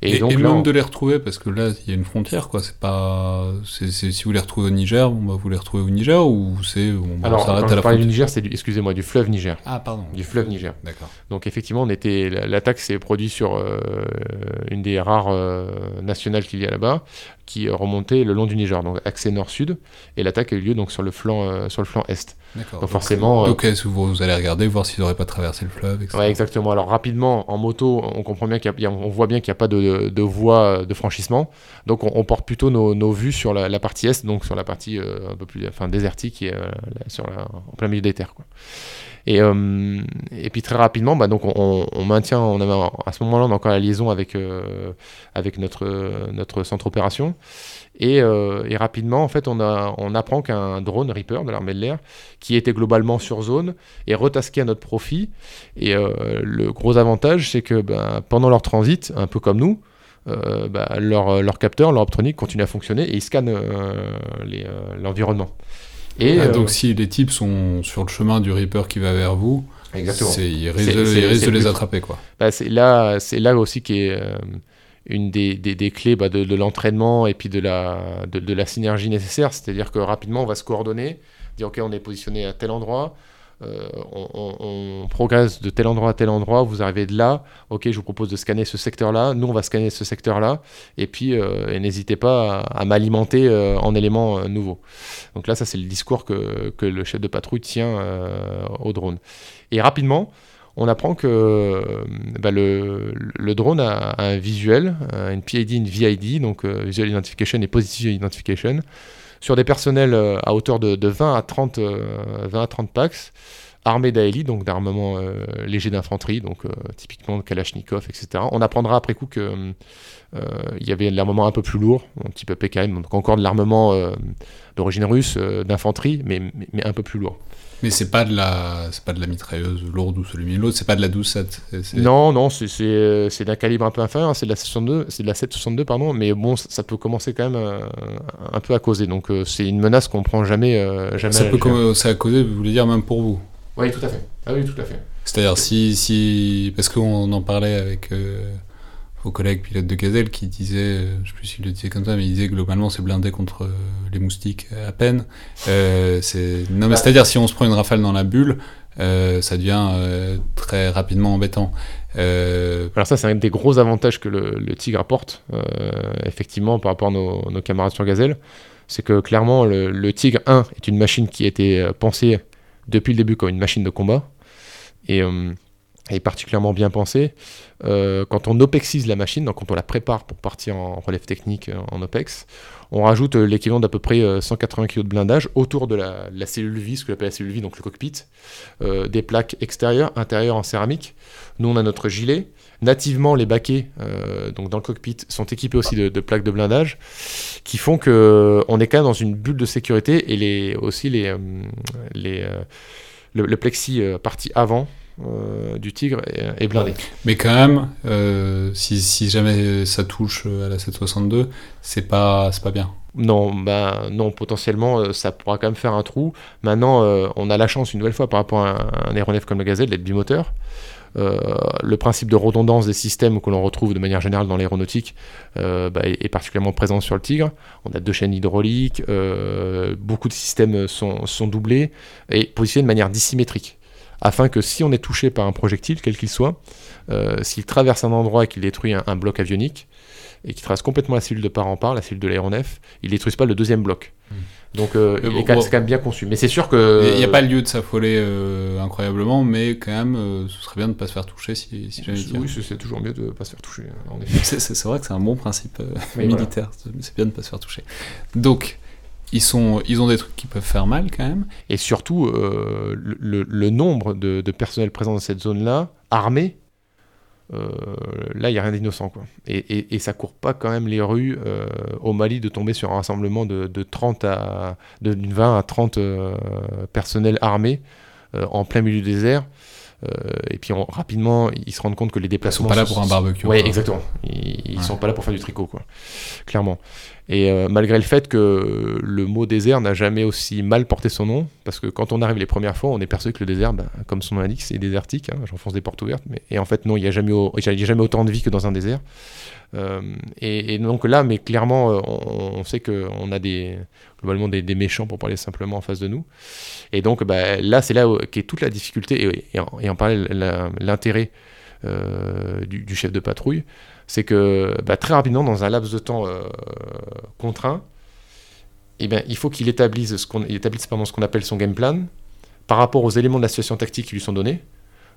Et, donc, même de les retrouver, parce que là, il y a une frontière, quoi. C'est pas. si vous les retrouvez au Niger, bon, bah, vous les retrouvez au Niger ou c'est. Bah, Alors, quand à la du Niger, c'est du, excusez-moi, du fleuve Niger. Ah, pardon. Du fleuve Niger. D'accord. Donc, effectivement, on était. L'attaque s'est produite sur une des rares nationales qu'il y a là-bas qui remontait le long du Niger, donc accès nord-sud, et l'attaque a eu lieu donc sur le flanc, euh, sur le flanc est. D'accord. Donc, forcément. Donc, euh, vous, allez regarder, voir s'ils n'auraient pas traversé le fleuve, etc. Ouais, exactement. Alors rapidement, en moto, on comprend bien qu'il y a, on voit bien qu'il n'y a pas de, de, voie de franchissement, donc on, porte plutôt nos, nos, vues sur la, partie est, donc sur la partie euh, un peu plus, enfin désertique, est sur la, en plein milieu des terres, quoi. Et, euh, et puis très rapidement, bah, donc on, maintient, à ce moment-là, on a encore la liaison avec, euh, notre, centre opération. Et, euh, et, rapidement, en fait, on, a, on apprend qu'un drone Reaper de l'armée de l'air, qui était globalement sur zone, est retasqué à notre profit. Et le gros avantage, c'est que bah, pendant leur transit, un peu comme nous, bah, leur, capteur, leur optronique continue à fonctionner et ils scannent l'environnement. Et ah, donc euh, si les types sont sur le chemin du Reaper qui va vers vous, Exactement. ils risquent, de, les attraper. quoi. Bah, c'est là, là aussi qui est euh, une des, des, des clés bah, de, de l'entraînement et puis de la, de, de la synergie nécessaire. C'est-à-dire que rapidement, on va se coordonner, dire ok, on est positionné à tel endroit, euh, on, progresse de tel endroit à tel endroit, vous arrivez de là, ok, je vous propose de scanner ce secteur-là, nous on va scanner ce secteur-là, et puis euh, n'hésitez pas à, m'alimenter euh, en éléments nouveaux. Donc là, ça c'est le discours que, le chef de patrouille tient au drone. Et rapidement, on apprend que bah, le, drone a, un visuel, une PID, une VID, donc Visual Identification et Positive Identification, sur des personnels euh, à hauteur de, 20 à 30, 20 euh, à 30 packs. Armés d'ALI, donc d'armement euh, léger d'infanterie, donc euh, typiquement de Kalachnikov, etc. On apprendra après coup que il y avait de l'armement un peu plus lourd, un petit peu PKM, donc encore de l'armement d'origine russe d'infanterie, mais, mais, un peu plus lourd. Mais c'est pas de la, c'est pas de la mitrailleuse lourde ou celui l'autre, c'est pas de la 12-7. Non, non, c'est d'un calibre un peu inférieur, hein, c'est de la 62, c'est de la 762 pardon, mais bon, ça peut commencer quand même un peu à causer. Donc c'est une menace qu'on prend jamais, jamais. Ça peut commencer à causer, vous voulez dire même pour vous? Oui, tout à fait. Ah oui, tout à fait. C'est-à-dire si, si, parce qu'on en parlait avec euh, vos collègues pilotes de gazelle qui disaient, euh, je sais plus s'ils le disaient comme ça, mais ils disaient globalement c'est blindé contre euh, les moustiques à peine. c'est non mais c'est-à-dire si on se prend une rafale dans la bulle, ça devient très rapidement embêtant. Alors ça, c'est un des gros avantages que le, Tigre apporte, effectivement, par rapport à nos, nos camarades sur Gazelle. C'est que clairement, le, le, Tigre 1 est une machine qui a été pensée depuis le début comme une machine de combat. Et euh, est particulièrement bien pensée. Euh, quand on OPEXise la machine, donc quand on la prépare pour partir en relève technique euh, en OPEX, on rajoute l'équivalent d'à peu près 180 kg de blindage autour de la, cellule vie, ce que appelle la cellule vie, donc le cockpit, des plaques extérieures, intérieures en céramique. Nous, on a notre gilet. Nativement, les baquets donc dans le cockpit sont équipés aussi de, plaques de blindage qui font que on est quand même dans une bulle de sécurité et les, aussi les, les, le, plexi partie avant euh, du Tigre est, blindé. Mais quand même, euh, si, si, jamais ça touche à la 762, c'est pas, pas bien. Non, bah, non, potentiellement, euh, ça pourra quand même faire un trou. Maintenant, on a la chance, une nouvelle fois, par rapport à un, aéronef comme le Gazelle, d'être bimoteur. Le principe de redondance des systèmes que l'on retrouve de manière générale dans l'aéronautique bah, est, particulièrement présent sur le Tigre. On a deux chaînes hydrauliques, beaucoup de systèmes sont, doublés et positionnés de manière dissymétrique afin que si on est touché par un projectile, quel qu'il soit, euh, s'il traverse un endroit et qu'il détruit un, bloc avionique, et qu'il traverse complètement la cellule de part en part, la cellule de l'aéronef, il ne détruise pas le deuxième bloc. Donc euh, c'est quand même bien conçu. Mais c'est sûr que... Il n'y a pas lieu de s'affoler euh, incroyablement, mais quand même, ce serait bien de ne pas se faire toucher si, si jamais Oui, c'est toujours mieux de ne pas se faire toucher, effet. <laughs> C'est vrai que c'est un bon principe militaire, c'est bien de ne pas se faire toucher. Donc, ils, sont, ils ont des trucs qui peuvent faire mal quand même. Et surtout, euh, le, nombre de, personnels présents dans cette zone-là, armés, euh, là, il n'y a rien d'innocent. Quoi. Et, et, ça court pas quand même les rues euh, au Mali de tomber sur un rassemblement de, de 30 à, de 20 à 30 personnels armés en plein milieu du désert. Euh, et puis rapidement, ils se rendent compte que les déplacements. Ils sont pas là pour un barbecue. Oui, exactement. Ils, ne sont pas là pour faire du tricot, quoi. Clairement. Et euh, malgré le fait que le mot désert n'a jamais aussi mal porté son nom, parce que quand on arrive les premières fois, on est persuadé que le désert, bah, comme son nom l'indique, c'est désertique. Hein, J'enfonce des portes ouvertes. Mais, et en fait, non, il n'y a, jamais, jamais autant de vie que dans un désert. Euh, et, donc là, mais clairement, on, sait qu'on a globalement des, méchants, pour parler simplement, en face de nous. Et donc bah, là, c'est là qu'est toute la difficulté, et, en, parler l'intérêt euh, du, chef de patrouille, c'est que bah, très rapidement, dans un laps de temps euh, contraint, eh bien, il faut qu'il établisse ce qu'on qu'on appelle son game plan par rapport aux éléments de la situation tactique qui lui sont donnés.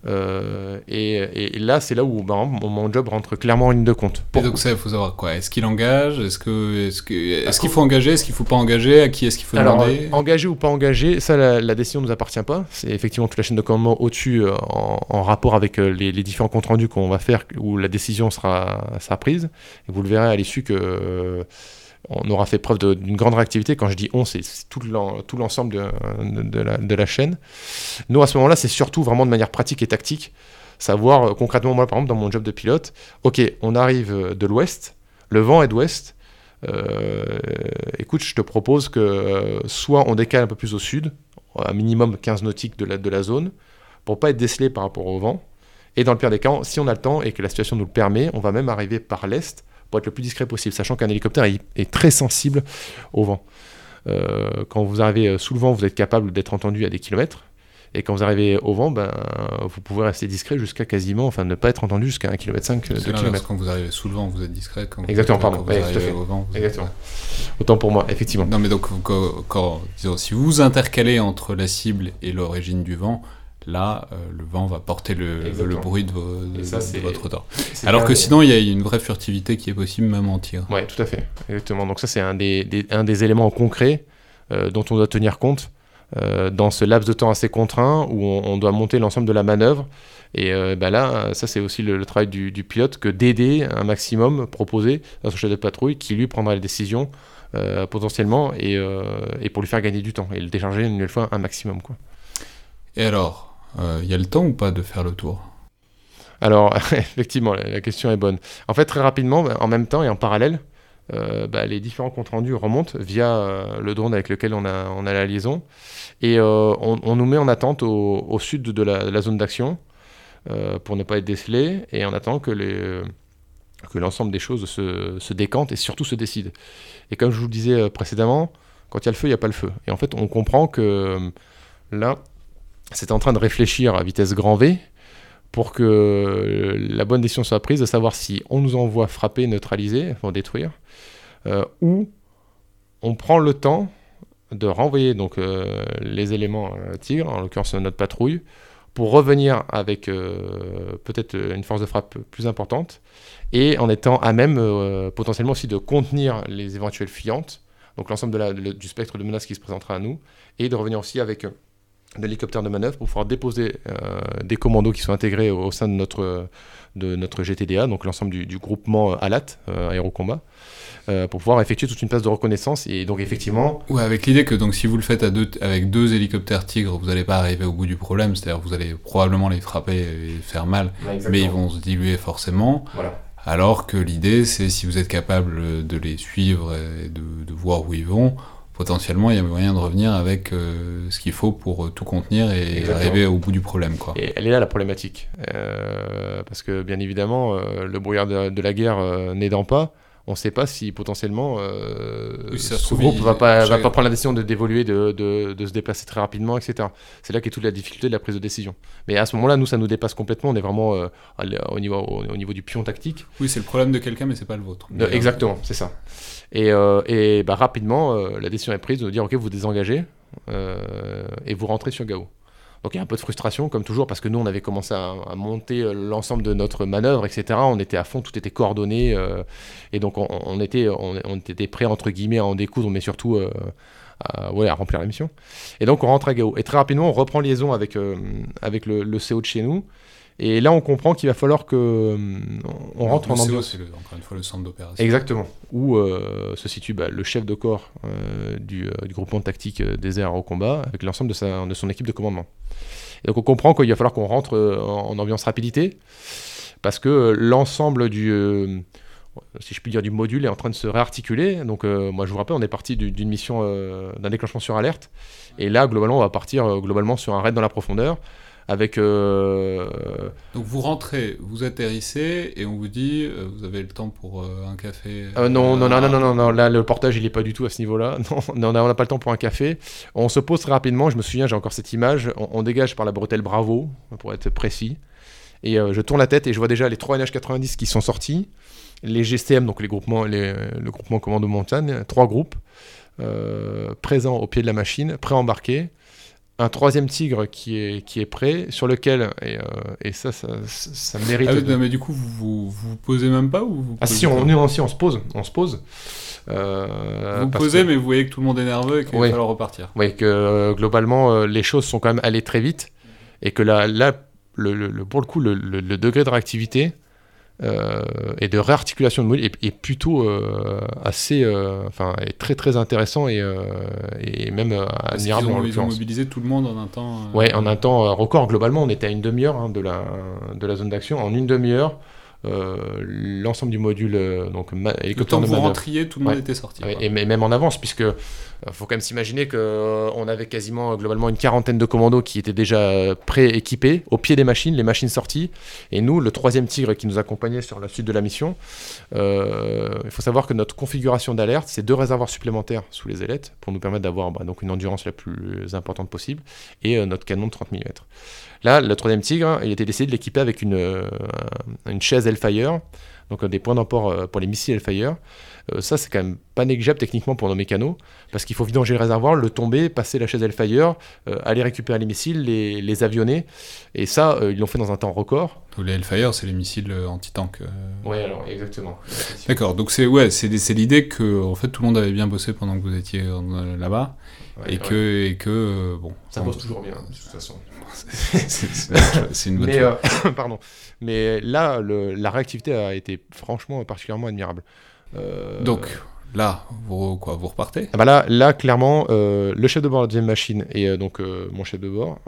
Euh, et, là, c'est là où bah, mon, job rentre clairement en ligne de compte. Et donc ça, il faut savoir quoi? Est-ce qu'il engage? Est-ce que, est-ce que, est-ce qu'il faut engager? Est-ce qu'il faut pas engager? À qui est-ce qu'il faut Alors, demander? Engager ou pas engager, ça, la, décision ne nous appartient pas. C'est effectivement toute la chaîne de commandement au-dessus, euh, en, rapport avec euh, les, différents comptes rendus qu'on va faire, où la décision sera, sera prise. Et vous le verrez à l'issue que on aura fait preuve d'une grande réactivité. Quand je dis on, c'est tout l'ensemble de, la, chaîne. Nous, à ce moment-là, c'est surtout vraiment de manière pratique et tactique. Savoir euh, concrètement, moi, par exemple, dans mon job de pilote, ok, on arrive euh, de l'ouest, le vent est d'ouest. Euh, écoute, je te propose que soit on décale un peu plus au sud, un minimum 15 nautiques de la, de la zone, pour pas être décelé par rapport au vent. Et dans le pire des cas, si on a le temps et que la situation nous le permet, on va même arriver par l'est pour être le plus discret possible, sachant qu'un hélicoptère est, très sensible au vent. Euh, quand vous arrivez euh, sous le vent, vous êtes capable d'être entendu à des kilomètres. Et quand vous arrivez au vent, ben, vous pouvez rester discret jusqu'à quasiment, enfin ne pas être entendu jusqu'à 1,5 km, 2 km. Quand vous arrivez sous le vent, vous êtes discret. Quand Exactement, pardon. Quand vous au vent, Exactement. Autant pour moi, effectivement. Non, mais donc, quand, si vous intercalez entre la cible et l'origine du vent, là, euh, le vent va porter le, bruit de, votre temps. Alors que sinon, il y a une vraie furtivité qui est possible même en tir. Oui, tout à fait. Exactement. Donc ça, c'est un des, un des éléments concrets euh, dont on doit tenir compte. dans ce laps de temps assez contraint où on, doit monter l'ensemble de la manœuvre. Et bah là, ça c'est aussi le, travail du, pilote que d'aider un maximum, proposer à son chef de patrouille qui lui prendra les décisions potentiellement et, et, pour lui faire gagner du temps et le décharger une nouvelle fois un maximum. Quoi. Et alors, il y a le temps ou pas de faire le tour? Alors, <laughs> effectivement, la question est bonne. En fait, très rapidement, en même temps et en parallèle, euh, bah, les différents comptes rendus remontent via euh, le drone avec lequel on a, la liaison. Et euh, on, nous met en attente au, sud de la, zone d'action pour ne pas être décelé et on attend que l'ensemble des choses se, se décantent et surtout se décident. Et comme je vous le disais précédemment, quand il y a le feu, il n'y a pas le feu. Et en fait, on comprend que là, c'est en train de réfléchir à vitesse grand V pour que la bonne décision soit prise de savoir si on nous envoie frapper, neutraliser, enfin détruire, euh, ou on prend le temps de renvoyer donc euh, les éléments euh, Tigre, en l'occurrence notre patrouille, pour revenir avec peut-être une force de frappe plus importante et en étant à même potentiellement aussi de contenir les éventuelles fiantes, donc l'ensemble du spectre de menaces qui se présentera à nous, et de revenir aussi avec d'hélicoptères de manœuvre pour pouvoir déposer euh, des commandos qui sont intégrés au, sein de notre, de notre GTDA, donc l'ensemble du, groupement ALAT, euh, Aérocombat, euh, pour pouvoir effectuer toute une phase de reconnaissance. Et donc effectivement... Ouais, avec l'idée que donc, si vous le faites à deux, avec deux hélicoptères Tigre, vous n'allez pas arriver au bout du problème, c'est-à-dire vous allez probablement les frapper et faire mal, mais ils vont se diluer forcément. Alors que l'idée, c'est si vous êtes capable de les suivre et de, de voir où ils vont, potentiellement il y a moyen de revenir avec euh, ce qu'il faut pour euh, tout contenir et arriver au bout du problème. Quoi. Et elle est là la problématique. Euh, parce que bien évidemment, le brouillard de, la guerre n'aidant pas, on ne sait pas si potentiellement ce groupe ne va, pas, va pas prendre la décision de d'évoluer, de, de, de, se déplacer très rapidement, etc. C'est là qu'est toute la difficulté de la prise de décision. Mais à ce moment-là, nous, ça nous dépasse complètement. On est vraiment au, niveau, au, niveau du pion tactique. Oui, c'est le problème de quelqu'un, mais c'est pas le vôtre. exactement, c'est ça. Et, euh, et bah, rapidement, euh, la décision est prise de dire ok, vous désengagez euh, et vous rentrez sur Gao. Donc il y a un peu de frustration, comme toujours, parce que nous, on avait commencé à, monter l'ensemble de notre manœuvre, etc. On était à fond, tout était coordonné, et donc on, était, on, était prêt, entre guillemets, à en découdre, mais surtout à, ouais, à remplir la mission. Et donc on rentre à Gao. Et très rapidement, on reprend liaison avec, avec le, le, CO de chez nous, et là, on comprend qu'il va falloir que on rentre en ambiance. C'est encore une fois le centre d'opération. Exactement. Où euh, se situe bah, le chef de corps euh, du, euh, du, groupement tactique des airs au combat avec l'ensemble de, de, son équipe de commandement. Donc on comprend qu'il va falloir qu'on rentre en, ambiance rapidité parce que l'ensemble du si je puis dire, du module est en train de se réarticuler. Donc, moi, je vous rappelle, on est parti d'une mission d'un déclenchement sur alerte. Et là, globalement, on va partir globalement sur un raid dans la profondeur avec. Euh, Donc vous rentrez, vous atterrissez et on vous dit, euh, vous avez le temps pour euh, un café. non, non, non, non, non, non, là le portage il est pas du tout à ce niveau-là. <laughs> Non, on n'a pas le temps pour un café. On se pose très rapidement. Je me souviens, j'ai encore cette image. On, dégage par la bretelle Bravo pour être précis. Et je tourne la tête et je vois déjà les 3 NH90 qui sont sortis, les GCM, donc les groupements, les, le groupement commando montagne, trois groupes présents au pied de la machine, pré-embarqués un troisième tigre qui est, qui est prêt, sur lequel, et, euh, et ça, ça, ça, mérite. Ah, mais du coup, vous, vous, posez même pas ou vous Ah si, on, on, si, on se pose, on se pose. Euh, vous posez, mais vous voyez que tout le monde est nerveux et qu'il va falloir repartir. Oui, que euh, globalement, les choses sont quand même allées très vite, et que là, là le, le, pour le coup, le, le degré de réactivité et de réarticulation de module est, plutôt euh, assez, euh, enfin, est très très intéressant et, et même admirable. Ils ont, ils ont mobilisé tout le monde en un temps. Ouais, en un temps record. Globalement, on était à une demi-heure hein, de, la, de la zone d'action. En une demi-heure, l'ensemble du module donc hélicoptère le temps de vous rentriez, tout le monde était sorti. et, même en avance, puisque euh, faut quand même s'imaginer qu'on euh, avait quasiment globalement une quarantaine de commandos qui étaient déjà pré-équipés, au pied des machines, les machines sorties. Et nous, le troisième tigre qui nous accompagnait sur la suite de la mission, euh, il faut savoir que notre configuration d'alerte, c'est deux réservoirs supplémentaires sous les ailettes pour nous permettre d'avoir bah, une endurance la plus importante possible et notre canon de 30 mm. Là, le troisième tigre, il était décidé de l'équiper avec une, une chaise Hellfire, donc des points d'emport pour les missiles Hellfire. Euh, ça, c'est quand même pas négligeable techniquement pour nos mécanos, parce qu'il faut vidanger le réservoir, le tomber, passer la chaise Hellfire, euh, aller récupérer les missiles, les, les avionner. Et ça, euh, ils l'ont fait dans un temps record. les Hellfire, c'est les missiles anti-tank. Oui, alors exactement. D'accord, donc c'est ouais, c'est l'idée que en fait tout le monde avait bien bossé pendant que vous étiez là-bas et, Que, et que, bon. Ça pose toujours bien, de toute façon. <laughs> c'est une bonne Mais, euh, <coughs> pardon. Mais là, le, la réactivité a été franchement particulièrement admirable. Euh, Donc, là, vous, quoi, vous repartez? Ah bah là, là, clairement, euh, le chef de bord de la deuxième machine et donc mon chef de bord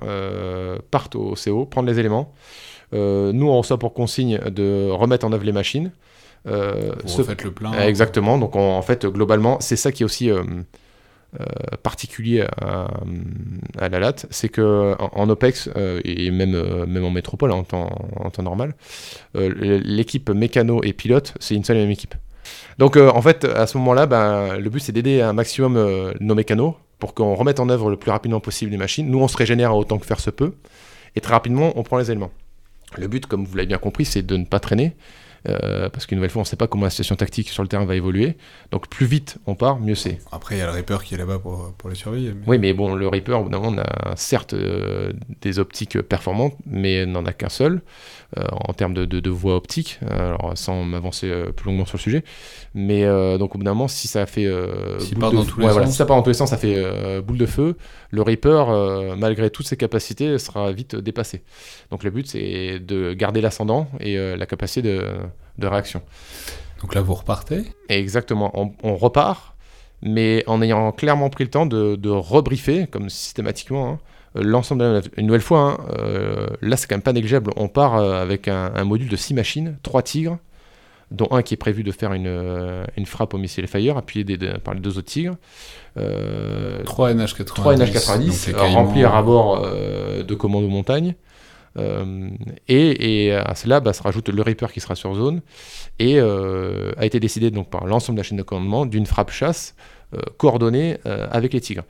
partent au CO, prendre les éléments. nous, on reçoit pour consigne de remettre en œuvre les machines. vous faites le plein. Exactement. Donc, en fait, globalement, c'est ça qui est aussi euh, particulier à, la latte, c'est que en, OPEX euh, et même, euh, même en métropole en temps, en temps normal, l'équipe mécano et pilote, c'est une seule et même équipe. Donc en fait, à ce moment-là, ben, le but c'est d'aider un maximum nos mécanos pour qu'on remette en œuvre le plus rapidement possible les machines. Nous, on se régénère autant que faire se peut, et très rapidement, on prend les éléments. Le but, comme vous l'avez bien compris, c'est de ne pas traîner, euh, parce qu'une nouvelle fois, on ne sait pas comment la situation tactique sur le terrain va évoluer. Donc plus vite on part, mieux c'est. Après, il y a le Reaper qui est là-bas pour, pour les surveiller. Oui, mais bon, le Reaper, au bout d'un moment, on a certes euh, des optiques performantes, mais n'en a qu'un seul. Euh, en termes de, de, voie optique, alors sans m'avancer plus longuement sur le sujet. Mais donc au bout d'un moment, si ça fait si, part dans tous les sens. si ça part dans tous les sens, ça fait boule de feu. Le Reaper, malgré toutes ses capacités, sera vite dépassé. Donc le but, c'est de garder l'ascendant et la capacité de de réaction. Donc là, vous repartez Exactement, on, repart, mais en ayant clairement pris le temps de, de rebriefer, comme systématiquement, hein, l'ensemble de la Une nouvelle fois, hein, euh, là, c'est quand même pas négligeable. On part euh, avec un, module de 6 machines, 3 tigres, dont un qui est prévu de faire une, euh, une frappe au missile Fire, appuyé des, par les deux autres tigres. 3 NH-90. 3 NH-90, remplis à bord de commandos montagne. Euh, et, à cela bah, se rajoute le Reaper qui sera sur zone et euh, a été décidé donc par l'ensemble de la chaîne de commandement d'une frappe chasse euh, coordonnée avec les tigres.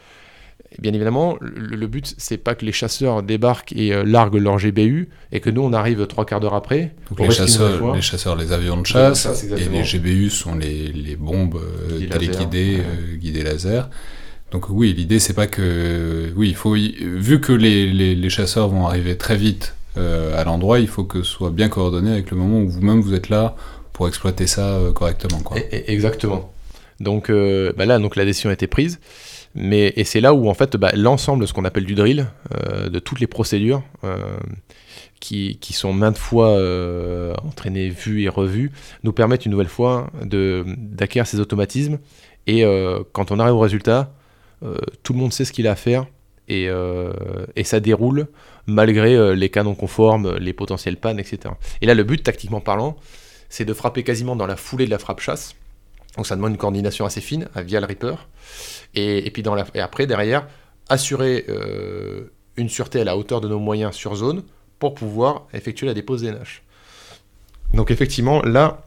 Bien évidemment, le, but, c'est pas que les chasseurs débarquent et larguent leur GBU et que nous, on arrive trois quarts d'heure après. les, chasseurs, les chasseurs, les avions de chasse, et les GBU sont les, les bombes téléguidées, guidées laser. Donc oui, l'idée c'est pas que oui, il faut vu que les, les, chasseurs vont arriver très vite euh, à l'endroit, il faut que ce soit bien coordonné avec le moment où vous-même vous êtes là pour exploiter ça euh, correctement. Exactement. Donc euh, bah là, donc la décision a été prise, mais et c'est là où en fait bah, l'ensemble de ce qu'on appelle du drill, de toutes les procédures qui, qui, sont maintes fois entraînées, vues et revues, nous permettent une nouvelle fois d'acquérir ces automatismes. Et quand on arrive au résultat, tout le monde sait ce qu'il a à faire et, euh, ça déroule malgré euh, les canons conformes, les potentielles pannes, etc. Et là, le but, tactiquement parlant, c'est de frapper quasiment dans la foulée de la frappe chasse. Donc ça demande une coordination assez fine via le Reaper. Et, après, derrière, assurer une sûreté à la hauteur de nos moyens sur zone pour pouvoir effectuer la dépose des NH. Donc effectivement, là,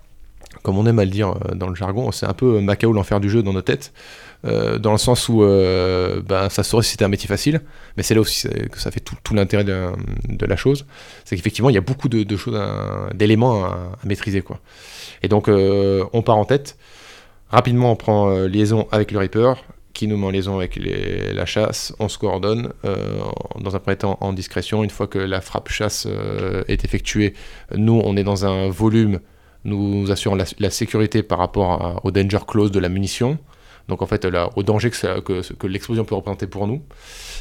comme on aime à le dire dans le jargon, c'est un peu Macao l'enfer du jeu dans nos têtes. Euh, dans le sens où euh, ben, ça saurait si c'était un métier facile, mais c'est là aussi que ça fait tout, l'intérêt de, la chose, c'est qu'effectivement il y a beaucoup de, choses, d'éléments à, maîtriser quoi. Et donc euh, on part en tête, rapidement on prend liaison avec le Reaper, qui nous met en liaison avec la chasse, on se coordonne dans un premier temps en discrétion. Une fois que la frappe chasse est effectuée, nous on est dans un volume, nous assurons la, sécurité par rapport au danger close de la munition. Donc en fait, là, au danger que, que, l'explosion peut représenter pour nous,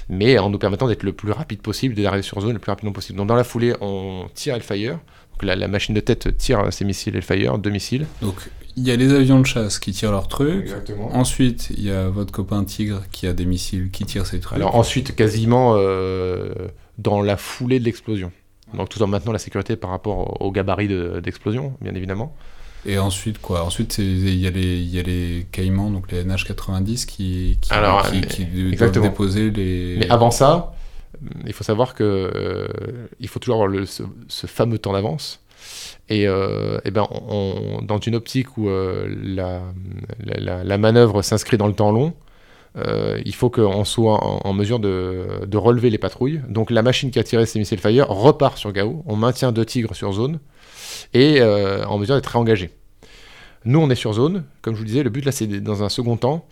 mais en nous permettant d'être le plus rapide possible, d'arriver sur zone le plus rapidement possible. Donc dans la foulée, on tire Hellfire. Donc la, la machine de tête tire ses missiles Hellfire, deux missiles. Donc il y a les avions de chasse qui tirent leurs trucs. Ensuite, il y a votre copain Tigre qui a des missiles qui tirent ses trucs. Alors ensuite, quasiment euh, dans la foulée de l'explosion. Donc tout en maintenant la sécurité par rapport au gabarit d'explosion, bien évidemment. Et ensuite, quoi Ensuite, il y, a les, y a les Caïmans, donc les NH90, qui, qui, Alors, qui, doivent déposer les. Mais avant ça, il faut savoir que euh, il faut toujours avoir le, ce, fameux temps d'avance. Et, euh, et ben, on, dans une optique où euh, la, la, la, manœuvre s'inscrit dans le temps long, il faut qu'on soit en, mesure de, de, relever les patrouilles. Donc la machine qui a tiré ces missiles Fire repart sur Gao. On maintient deux tigres sur zone et euh, en mesure d'être réengagé. Nous, on est sur zone. Comme je vous disais, le but là, c'est dans un second temps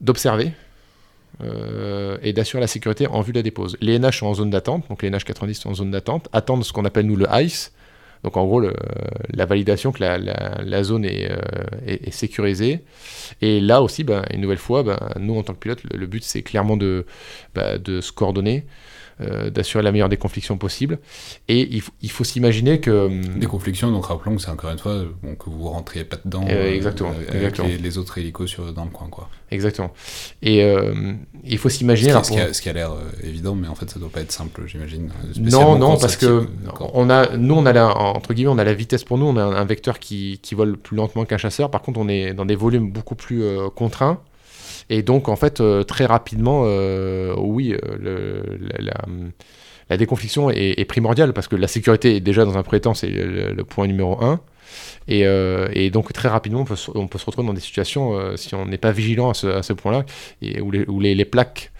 d'observer euh, et d'assurer la sécurité en vue de la dépose. Les NH sont en zone d'attente, donc les NH 90 sont en zone d'attente, attendent ce qu'on appelle nous le ICE, Donc en gros, la validation que la, zone est, sécurisée. Et là aussi, ben, une nouvelle fois, ben, nous en tant que pilote, le, but c'est clairement de, de se coordonner, euh, d'assurer la meilleure déconfliction possible. Et il, faut s'imaginer que... Hum, déconfliction, donc rappelons que c'est encore une fois bon, que vous rentriez pas dedans euh, exactement, euh, avec Les, autres hélicos sur, dans le coin. Quoi. Exactement. Et il faut s'imaginer... Ce, qui, a, l'air évident, mais en fait ça doit pas être simple, j'imagine. Non, non, parce que on a, nous, on a la, entre guillemets, on a la vitesse pour nous, on a un, vecteur qui, qui vole plus lentement qu'un chasseur. Par contre, on est dans des volumes beaucoup plus contraints. Et donc, en fait, euh, très rapidement, euh, oui, euh, la, déconfliction est, primordiale parce que la sécurité, déjà, dans un premier temps, c'est le, point numéro un. Et, donc très rapidement, on peut, se retrouver dans des situations, si on n'est pas vigilant à ce, point-là, où, les, plaques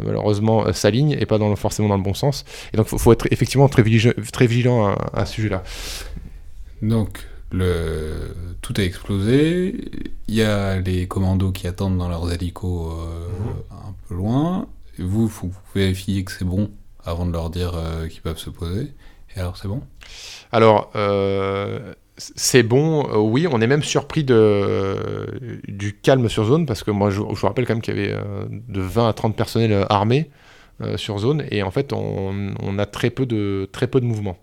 malheureusement s'alignent et pas forcément dans le bon sens. Et donc il faut, être effectivement très vigilant, très vigilant à, à ce sujet-là. Donc le... Tout a explosé. Il y a les commandos qui attendent dans leurs hélicos euh, mhm. un peu loin. Et vous, vous vérifiez que c'est bon avant de leur dire euh, qu'ils peuvent se poser. Et alors, c'est bon? Alors, euh, c'est bon, oui. On est même surpris de, du calme sur zone parce que moi, je, vous rappelle quand même qu'il y avait de 20 à 30 personnels armés sur zone. Et en fait, on, on, a très peu de, très peu de mouvements.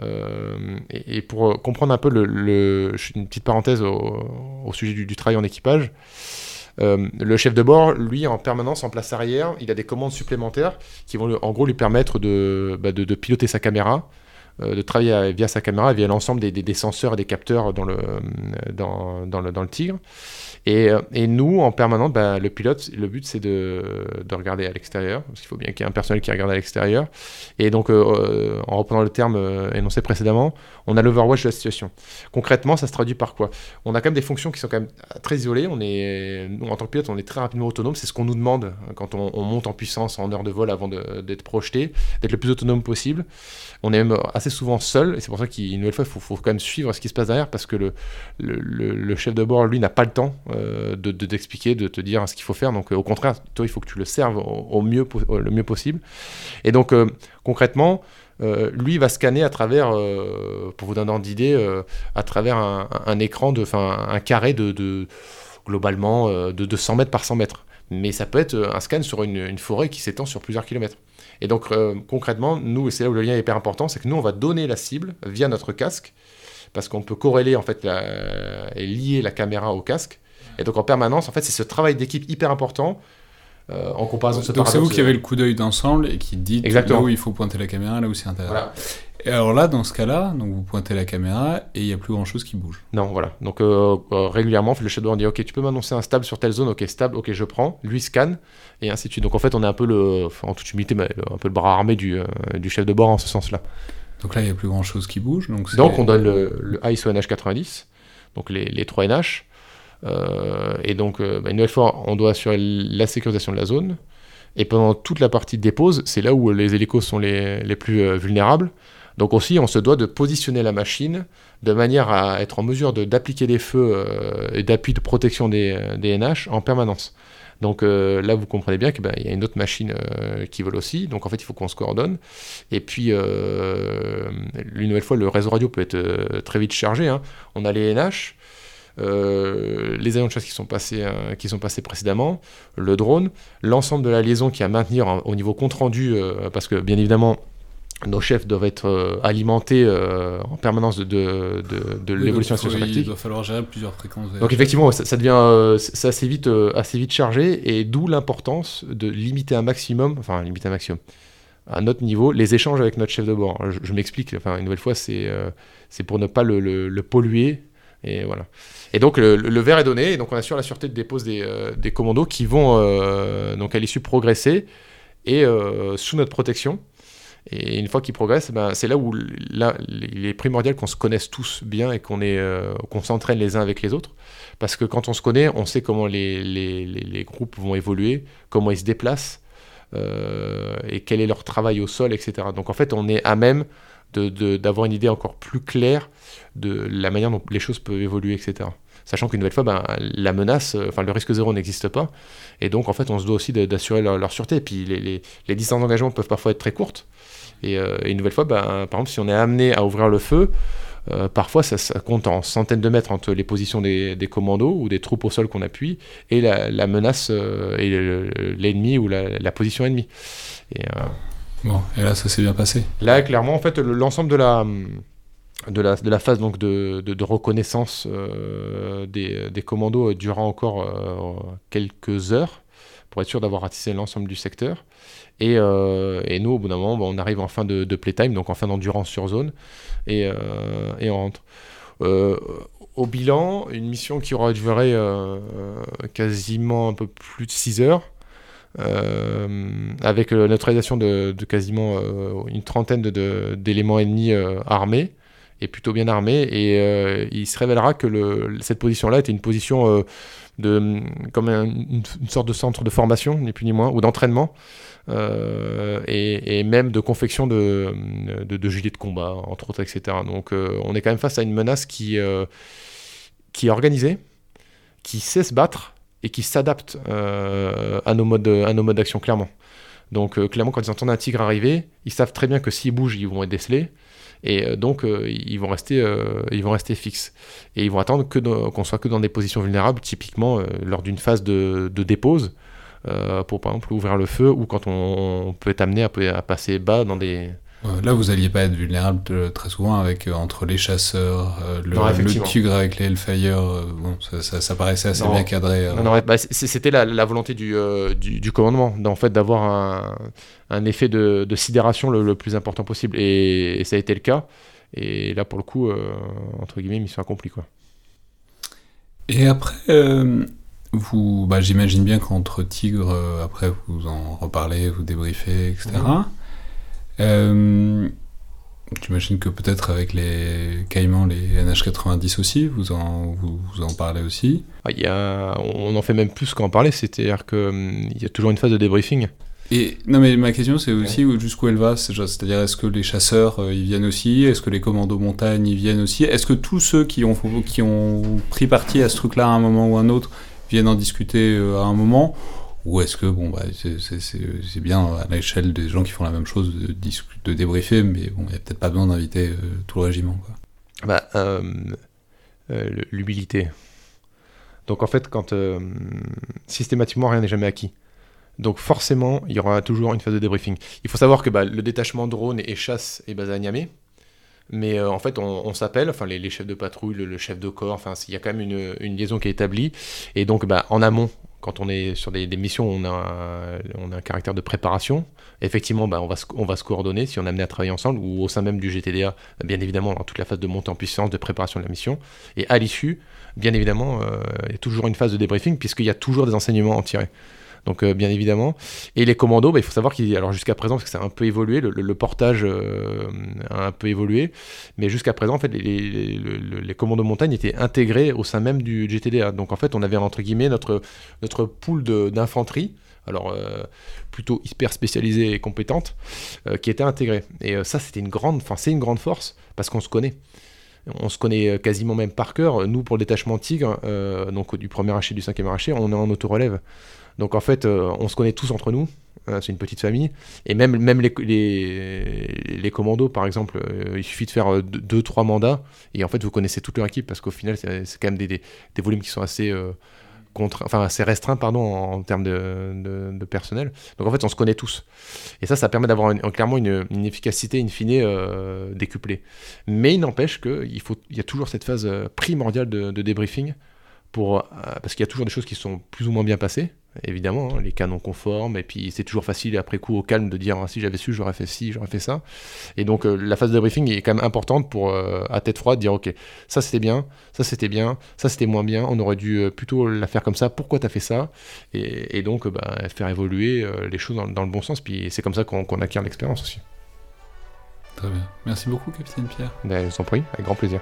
Euh, et, pour comprendre un peu le, une petite parenthèse au, sujet du, travail en équipage, euh, le chef de bord, lui, en permanence en place arrière, il a des commandes supplémentaires qui vont en gros lui permettre de, bah, piloter sa caméra, euh, de travailler via sa caméra, via l'ensemble des, des, senseurs et des capteurs dans le, dans, dans le, dans le Tigre. Et, euh, et, nous, en permanence, bah, le pilote, le but c'est de, de, regarder à l'extérieur, parce qu'il faut bien qu'il y ait un personnel qui regarde à l'extérieur. Et donc, euh, euh, en reprenant le terme énoncé précédemment, on a l'overwatch de la situation. Concrètement, ça se traduit par quoi? On a quand même des fonctions qui sont quand même très isolées. On est, nous, en tant que pilote, on est très rapidement autonome. C'est ce qu'on nous demande quand on, on, monte en puissance en heure de vol avant d'être projeté, d'être le plus autonome possible. On est même assez souvent seul, et c'est pour ça qu'une nouvelle fois, il faut, quand même suivre ce qui se passe derrière, parce que le, chef de bord, lui, n'a pas le temps euh, de, t'expliquer, de te dire ce qu'il faut faire. Donc, euh, au contraire, toi, il faut que tu le serves au, mieux, le mieux possible. Et donc, euh, concrètement, lui va scanner à travers, pour vous donner un ordre d'idée, à travers un, écran, de, un carré de, globalement de 200 mètres par 100 mètres. Mais ça peut être un scan sur une, forêt qui s'étend sur plusieurs kilomètres. Et donc concrètement, nous, c'est là où le lien est hyper important, c'est que nous, on va donner la cible via notre casque, parce qu'on peut corréler en fait et lier la caméra au casque. Et donc en permanence, en fait, c'est ce travail d'équipe hyper important. Euh, en comparaison de ce Donc c'est vous qui avez le coup d'œil d'ensemble et qui dit là où il faut pointer la caméra, là où c'est intéressant. Et alors là, dans ce cas-là, donc vous pointez la caméra et il n'y a plus grand-chose qui bouge. Non, voilà. Donc euh, euh, régulièrement, le shadow dit ok, tu peux m'annoncer un stable sur telle zone, ok stable, ok je prends, lui scanne et ainsi de suite. Donc en fait, on est un peu le, en toute humilité, un peu le bras armé du, du chef de bord en ce sens-là. Donc là, il n'y a plus grand-chose qui bouge. Donc, donc on donne le, le ISO NH90, donc les, les 3 NH. Euh, et donc, euh, bah, une nouvelle fois, on doit assurer la sécurisation de la zone. Et pendant toute la partie de dépose, c'est là où les hélicos sont les, les plus euh, vulnérables. Donc aussi, on se doit de positionner la machine de manière à être en mesure d'appliquer des feux et d'appui de protection des, NH en permanence. Donc là, vous comprenez bien qu'il bah, y a une autre machine qui vole aussi. Donc en fait, il faut qu'on se coordonne. Et puis, une nouvelle fois, le réseau radio peut être très vite chargé. Hein. On a les NH. Euh, les avions de chasse qui sont, passés, euh, qui sont passés précédemment, le drone, l'ensemble de la liaison qui est à maintenir au niveau compte rendu, euh, parce que bien évidemment, nos chefs doivent être alimentés en permanence de, de, de, l'évolution de la Il doit falloir gérer plusieurs fréquences. Donc effectivement, ça, devient c'est assez vite, assez vite chargé, et d'où l'importance de limiter un maximum, enfin limiter un maximum, à notre niveau, les échanges avec notre chef de bord. Je, m'explique, enfin une nouvelle fois, c'est c'est pour ne pas le, le polluer et voilà. Et donc le, verre est donné, et donc on assure la sûreté de dépose des, euh, des commandos qui vont euh, donc à l'issue progresser et euh, sous notre protection. Et une fois qu'ils progressent, ben, c'est là où il est primordial qu'on se connaisse tous bien et qu'on qu'on s'entraîne les uns avec les autres. Parce que quand on se connaît, on sait comment les, groupes vont évoluer, comment ils se déplacent, et quel est leur travail au sol, etc. Donc en fait, on est à même d'avoir une idée encore plus claire de la manière dont les choses peuvent évoluer, etc. sachant qu'une nouvelle fois, ben, la menace, enfin le risque zéro n'existe pas, et donc en fait on se doit aussi d'assurer leur, sûreté, et puis les distances d'engagement peuvent parfois être très courtes, et, une nouvelle fois, ben, par exemple si on est amené à ouvrir le feu, euh, parfois, ça, compte en centaines de mètres entre les positions des, commandos ou des troupes au sol qu'on appuie et la, menace euh, et l'ennemi ou la, position ennemie. Et, euh, bon, et là, ça s'est bien passé Là, clairement, en fait, l'ensemble de la, de la, de la phase donc, de, de, reconnaissance des, des, commandos durera encore quelques heures pour être sûr d'avoir ratissé l'ensemble du secteur. Et, et, nous, au bout d'un moment, on arrive en fin de, playtime, donc en fin d'endurance sur zone et, euh, on rentre. Euh, au bilan, une mission qui aura duré euh, quasiment un peu plus de 6 heures. avec la neutralisation de, quasiment une trentaine d'éléments ennemis armés et plutôt bien armés. Et il se révélera que cette position-là était une position de, comme une, sorte de centre de formation, ni plus ni moins, ou d'entraînement, euh, et, même de confection de, gilets de combat, entre autres, etc. Donc euh, on est quand même face à une menace qui, euh, qui est organisée, qui sait se battre et qui s'adapte à nos modes, à nos modes d'action, clairement. Donc clairement, quand ils entendent un tigre arriver, ils savent très bien que s'ils bougent, ils vont être décelés. Et donc, ils, vont rester, ils vont rester fixes. Et ils vont attendre qu'on soit que dans des positions vulnérables, typiquement lors d'une phase de, de dépose, pour par exemple ouvrir le feu ou quand on, peut être amené à, passer bas dans des, Là, vous alliez pas être vulnérable très souvent avec euh, entre les chasseurs, euh, le, tigre avec les Hellfire. bon, ça, ça, paraissait assez bien cadré. Bah, c'était la, volonté du, du, commandement, en fait, d'avoir un, un, effet de, de sidération le, plus important possible, et, ça a été le cas. Et là, pour le coup, entre guillemets, mission accomplie, quoi. Et après, vous, bah, j'imagine bien qu'entre tigres, euh, après vous en reparlez, vous débriefez, etc. Euh, j'imagine que peut-être avec les caïmans, les NH90 aussi, vous en, vous, en parlez aussi. Ah, y a, on en fait même plus qu'en parler, c'est-à-dire qu'il hum, y a toujours une phase de débriefing. Et non, mais ma question c'est aussi jusqu'où elle va, c'est-à-dire est-ce que les chasseurs euh, ils viennent aussi, est-ce que les commandos montagne ils viennent aussi, est-ce que tous ceux qui ont, qui ont pris parti à ce truc-là à un moment ou à un autre viennent en discuter euh, à un moment ou est-ce que bon bah c'est bien à l'échelle des gens qui font la même chose de, de débriefer mais bon il n'y a peut-être pas besoin d'inviter euh, tout le régiment quoi. Bah, euh, l'humilité. Donc en fait quand systématiquement rien n'est jamais acquis. Donc forcément il y aura toujours une phase de débriefing. Il faut savoir que bah, le détachement drone et chasse est basé à Niamey. Mais euh, en fait, on, s'appelle, enfin les, chefs de patrouille, le, chef de corps, enfin il y a quand même une, liaison qui est établie. Et donc, bah, en amont, quand on est sur des, missions, on a, on a un caractère de préparation. Effectivement, bah, on, va se, on va se coordonner si on est amené à travailler ensemble ou au sein même du GTDA, bien évidemment, dans toute la phase de montée en puissance, de préparation de la mission. Et à l'issue, bien évidemment, euh, il y a toujours une phase de débriefing puisqu'il y a toujours des enseignements à en tirer. Donc euh, bien évidemment. Et les commandos, bah, il faut savoir qu'il alors jusqu'à présent, parce que ça a un peu évolué, le, portage euh, a un peu évolué, mais jusqu'à présent, en fait, les, commandos montagne étaient intégrés au sein même du GTDA. Donc en fait, on avait entre guillemets notre, notre pool d'infanterie alors euh, plutôt hyper spécialisée et compétente, qui était intégrée. Et ça, c'était une grande, enfin c'est une grande force parce qu'on se connaît. On se connaît quasiment même par cœur. Nous, pour le détachement Tigre, donc du premier archer, du cinquième archer, on est en auto-relève. Donc en fait, euh, on se connaît tous entre nous. Hein, c'est une petite famille. Et même, même les, les, commandos, par exemple, euh, il suffit de faire 2-3 euh, mandats. Et en fait, vous connaissez toute leur équipe parce qu'au final, c'est quand même des, des, volumes qui sont assez. enfin assez restreint pardon en, termes de, de, personnel donc en fait on se connaît tous et ça ça permet d'avoir clairement une, efficacité in fine décuplée mais il n'empêche qu'il il y a toujours cette phase primordiale de, débriefing pour parce qu'il y a toujours des choses qui sont plus ou moins bien passées évidemment, hein, les canons conformes, et puis c'est toujours facile après coup au calme de dire ah, si j'avais su, j'aurais fait ci, j'aurais fait ça. Et donc euh, la phase de briefing est quand même importante pour euh, à tête froide dire ok, ça c'était bien, ça c'était bien, ça c'était moins bien, on aurait dû euh, plutôt la faire comme ça, pourquoi t'as fait ça? Et, donc bah, faire évoluer les choses dans, le bon sens, puis c'est comme ça qu'on acquiert l'expérience aussi. Très bien. Merci beaucoup, capitaine Pierre. Ben, je vous en prie, avec grand plaisir.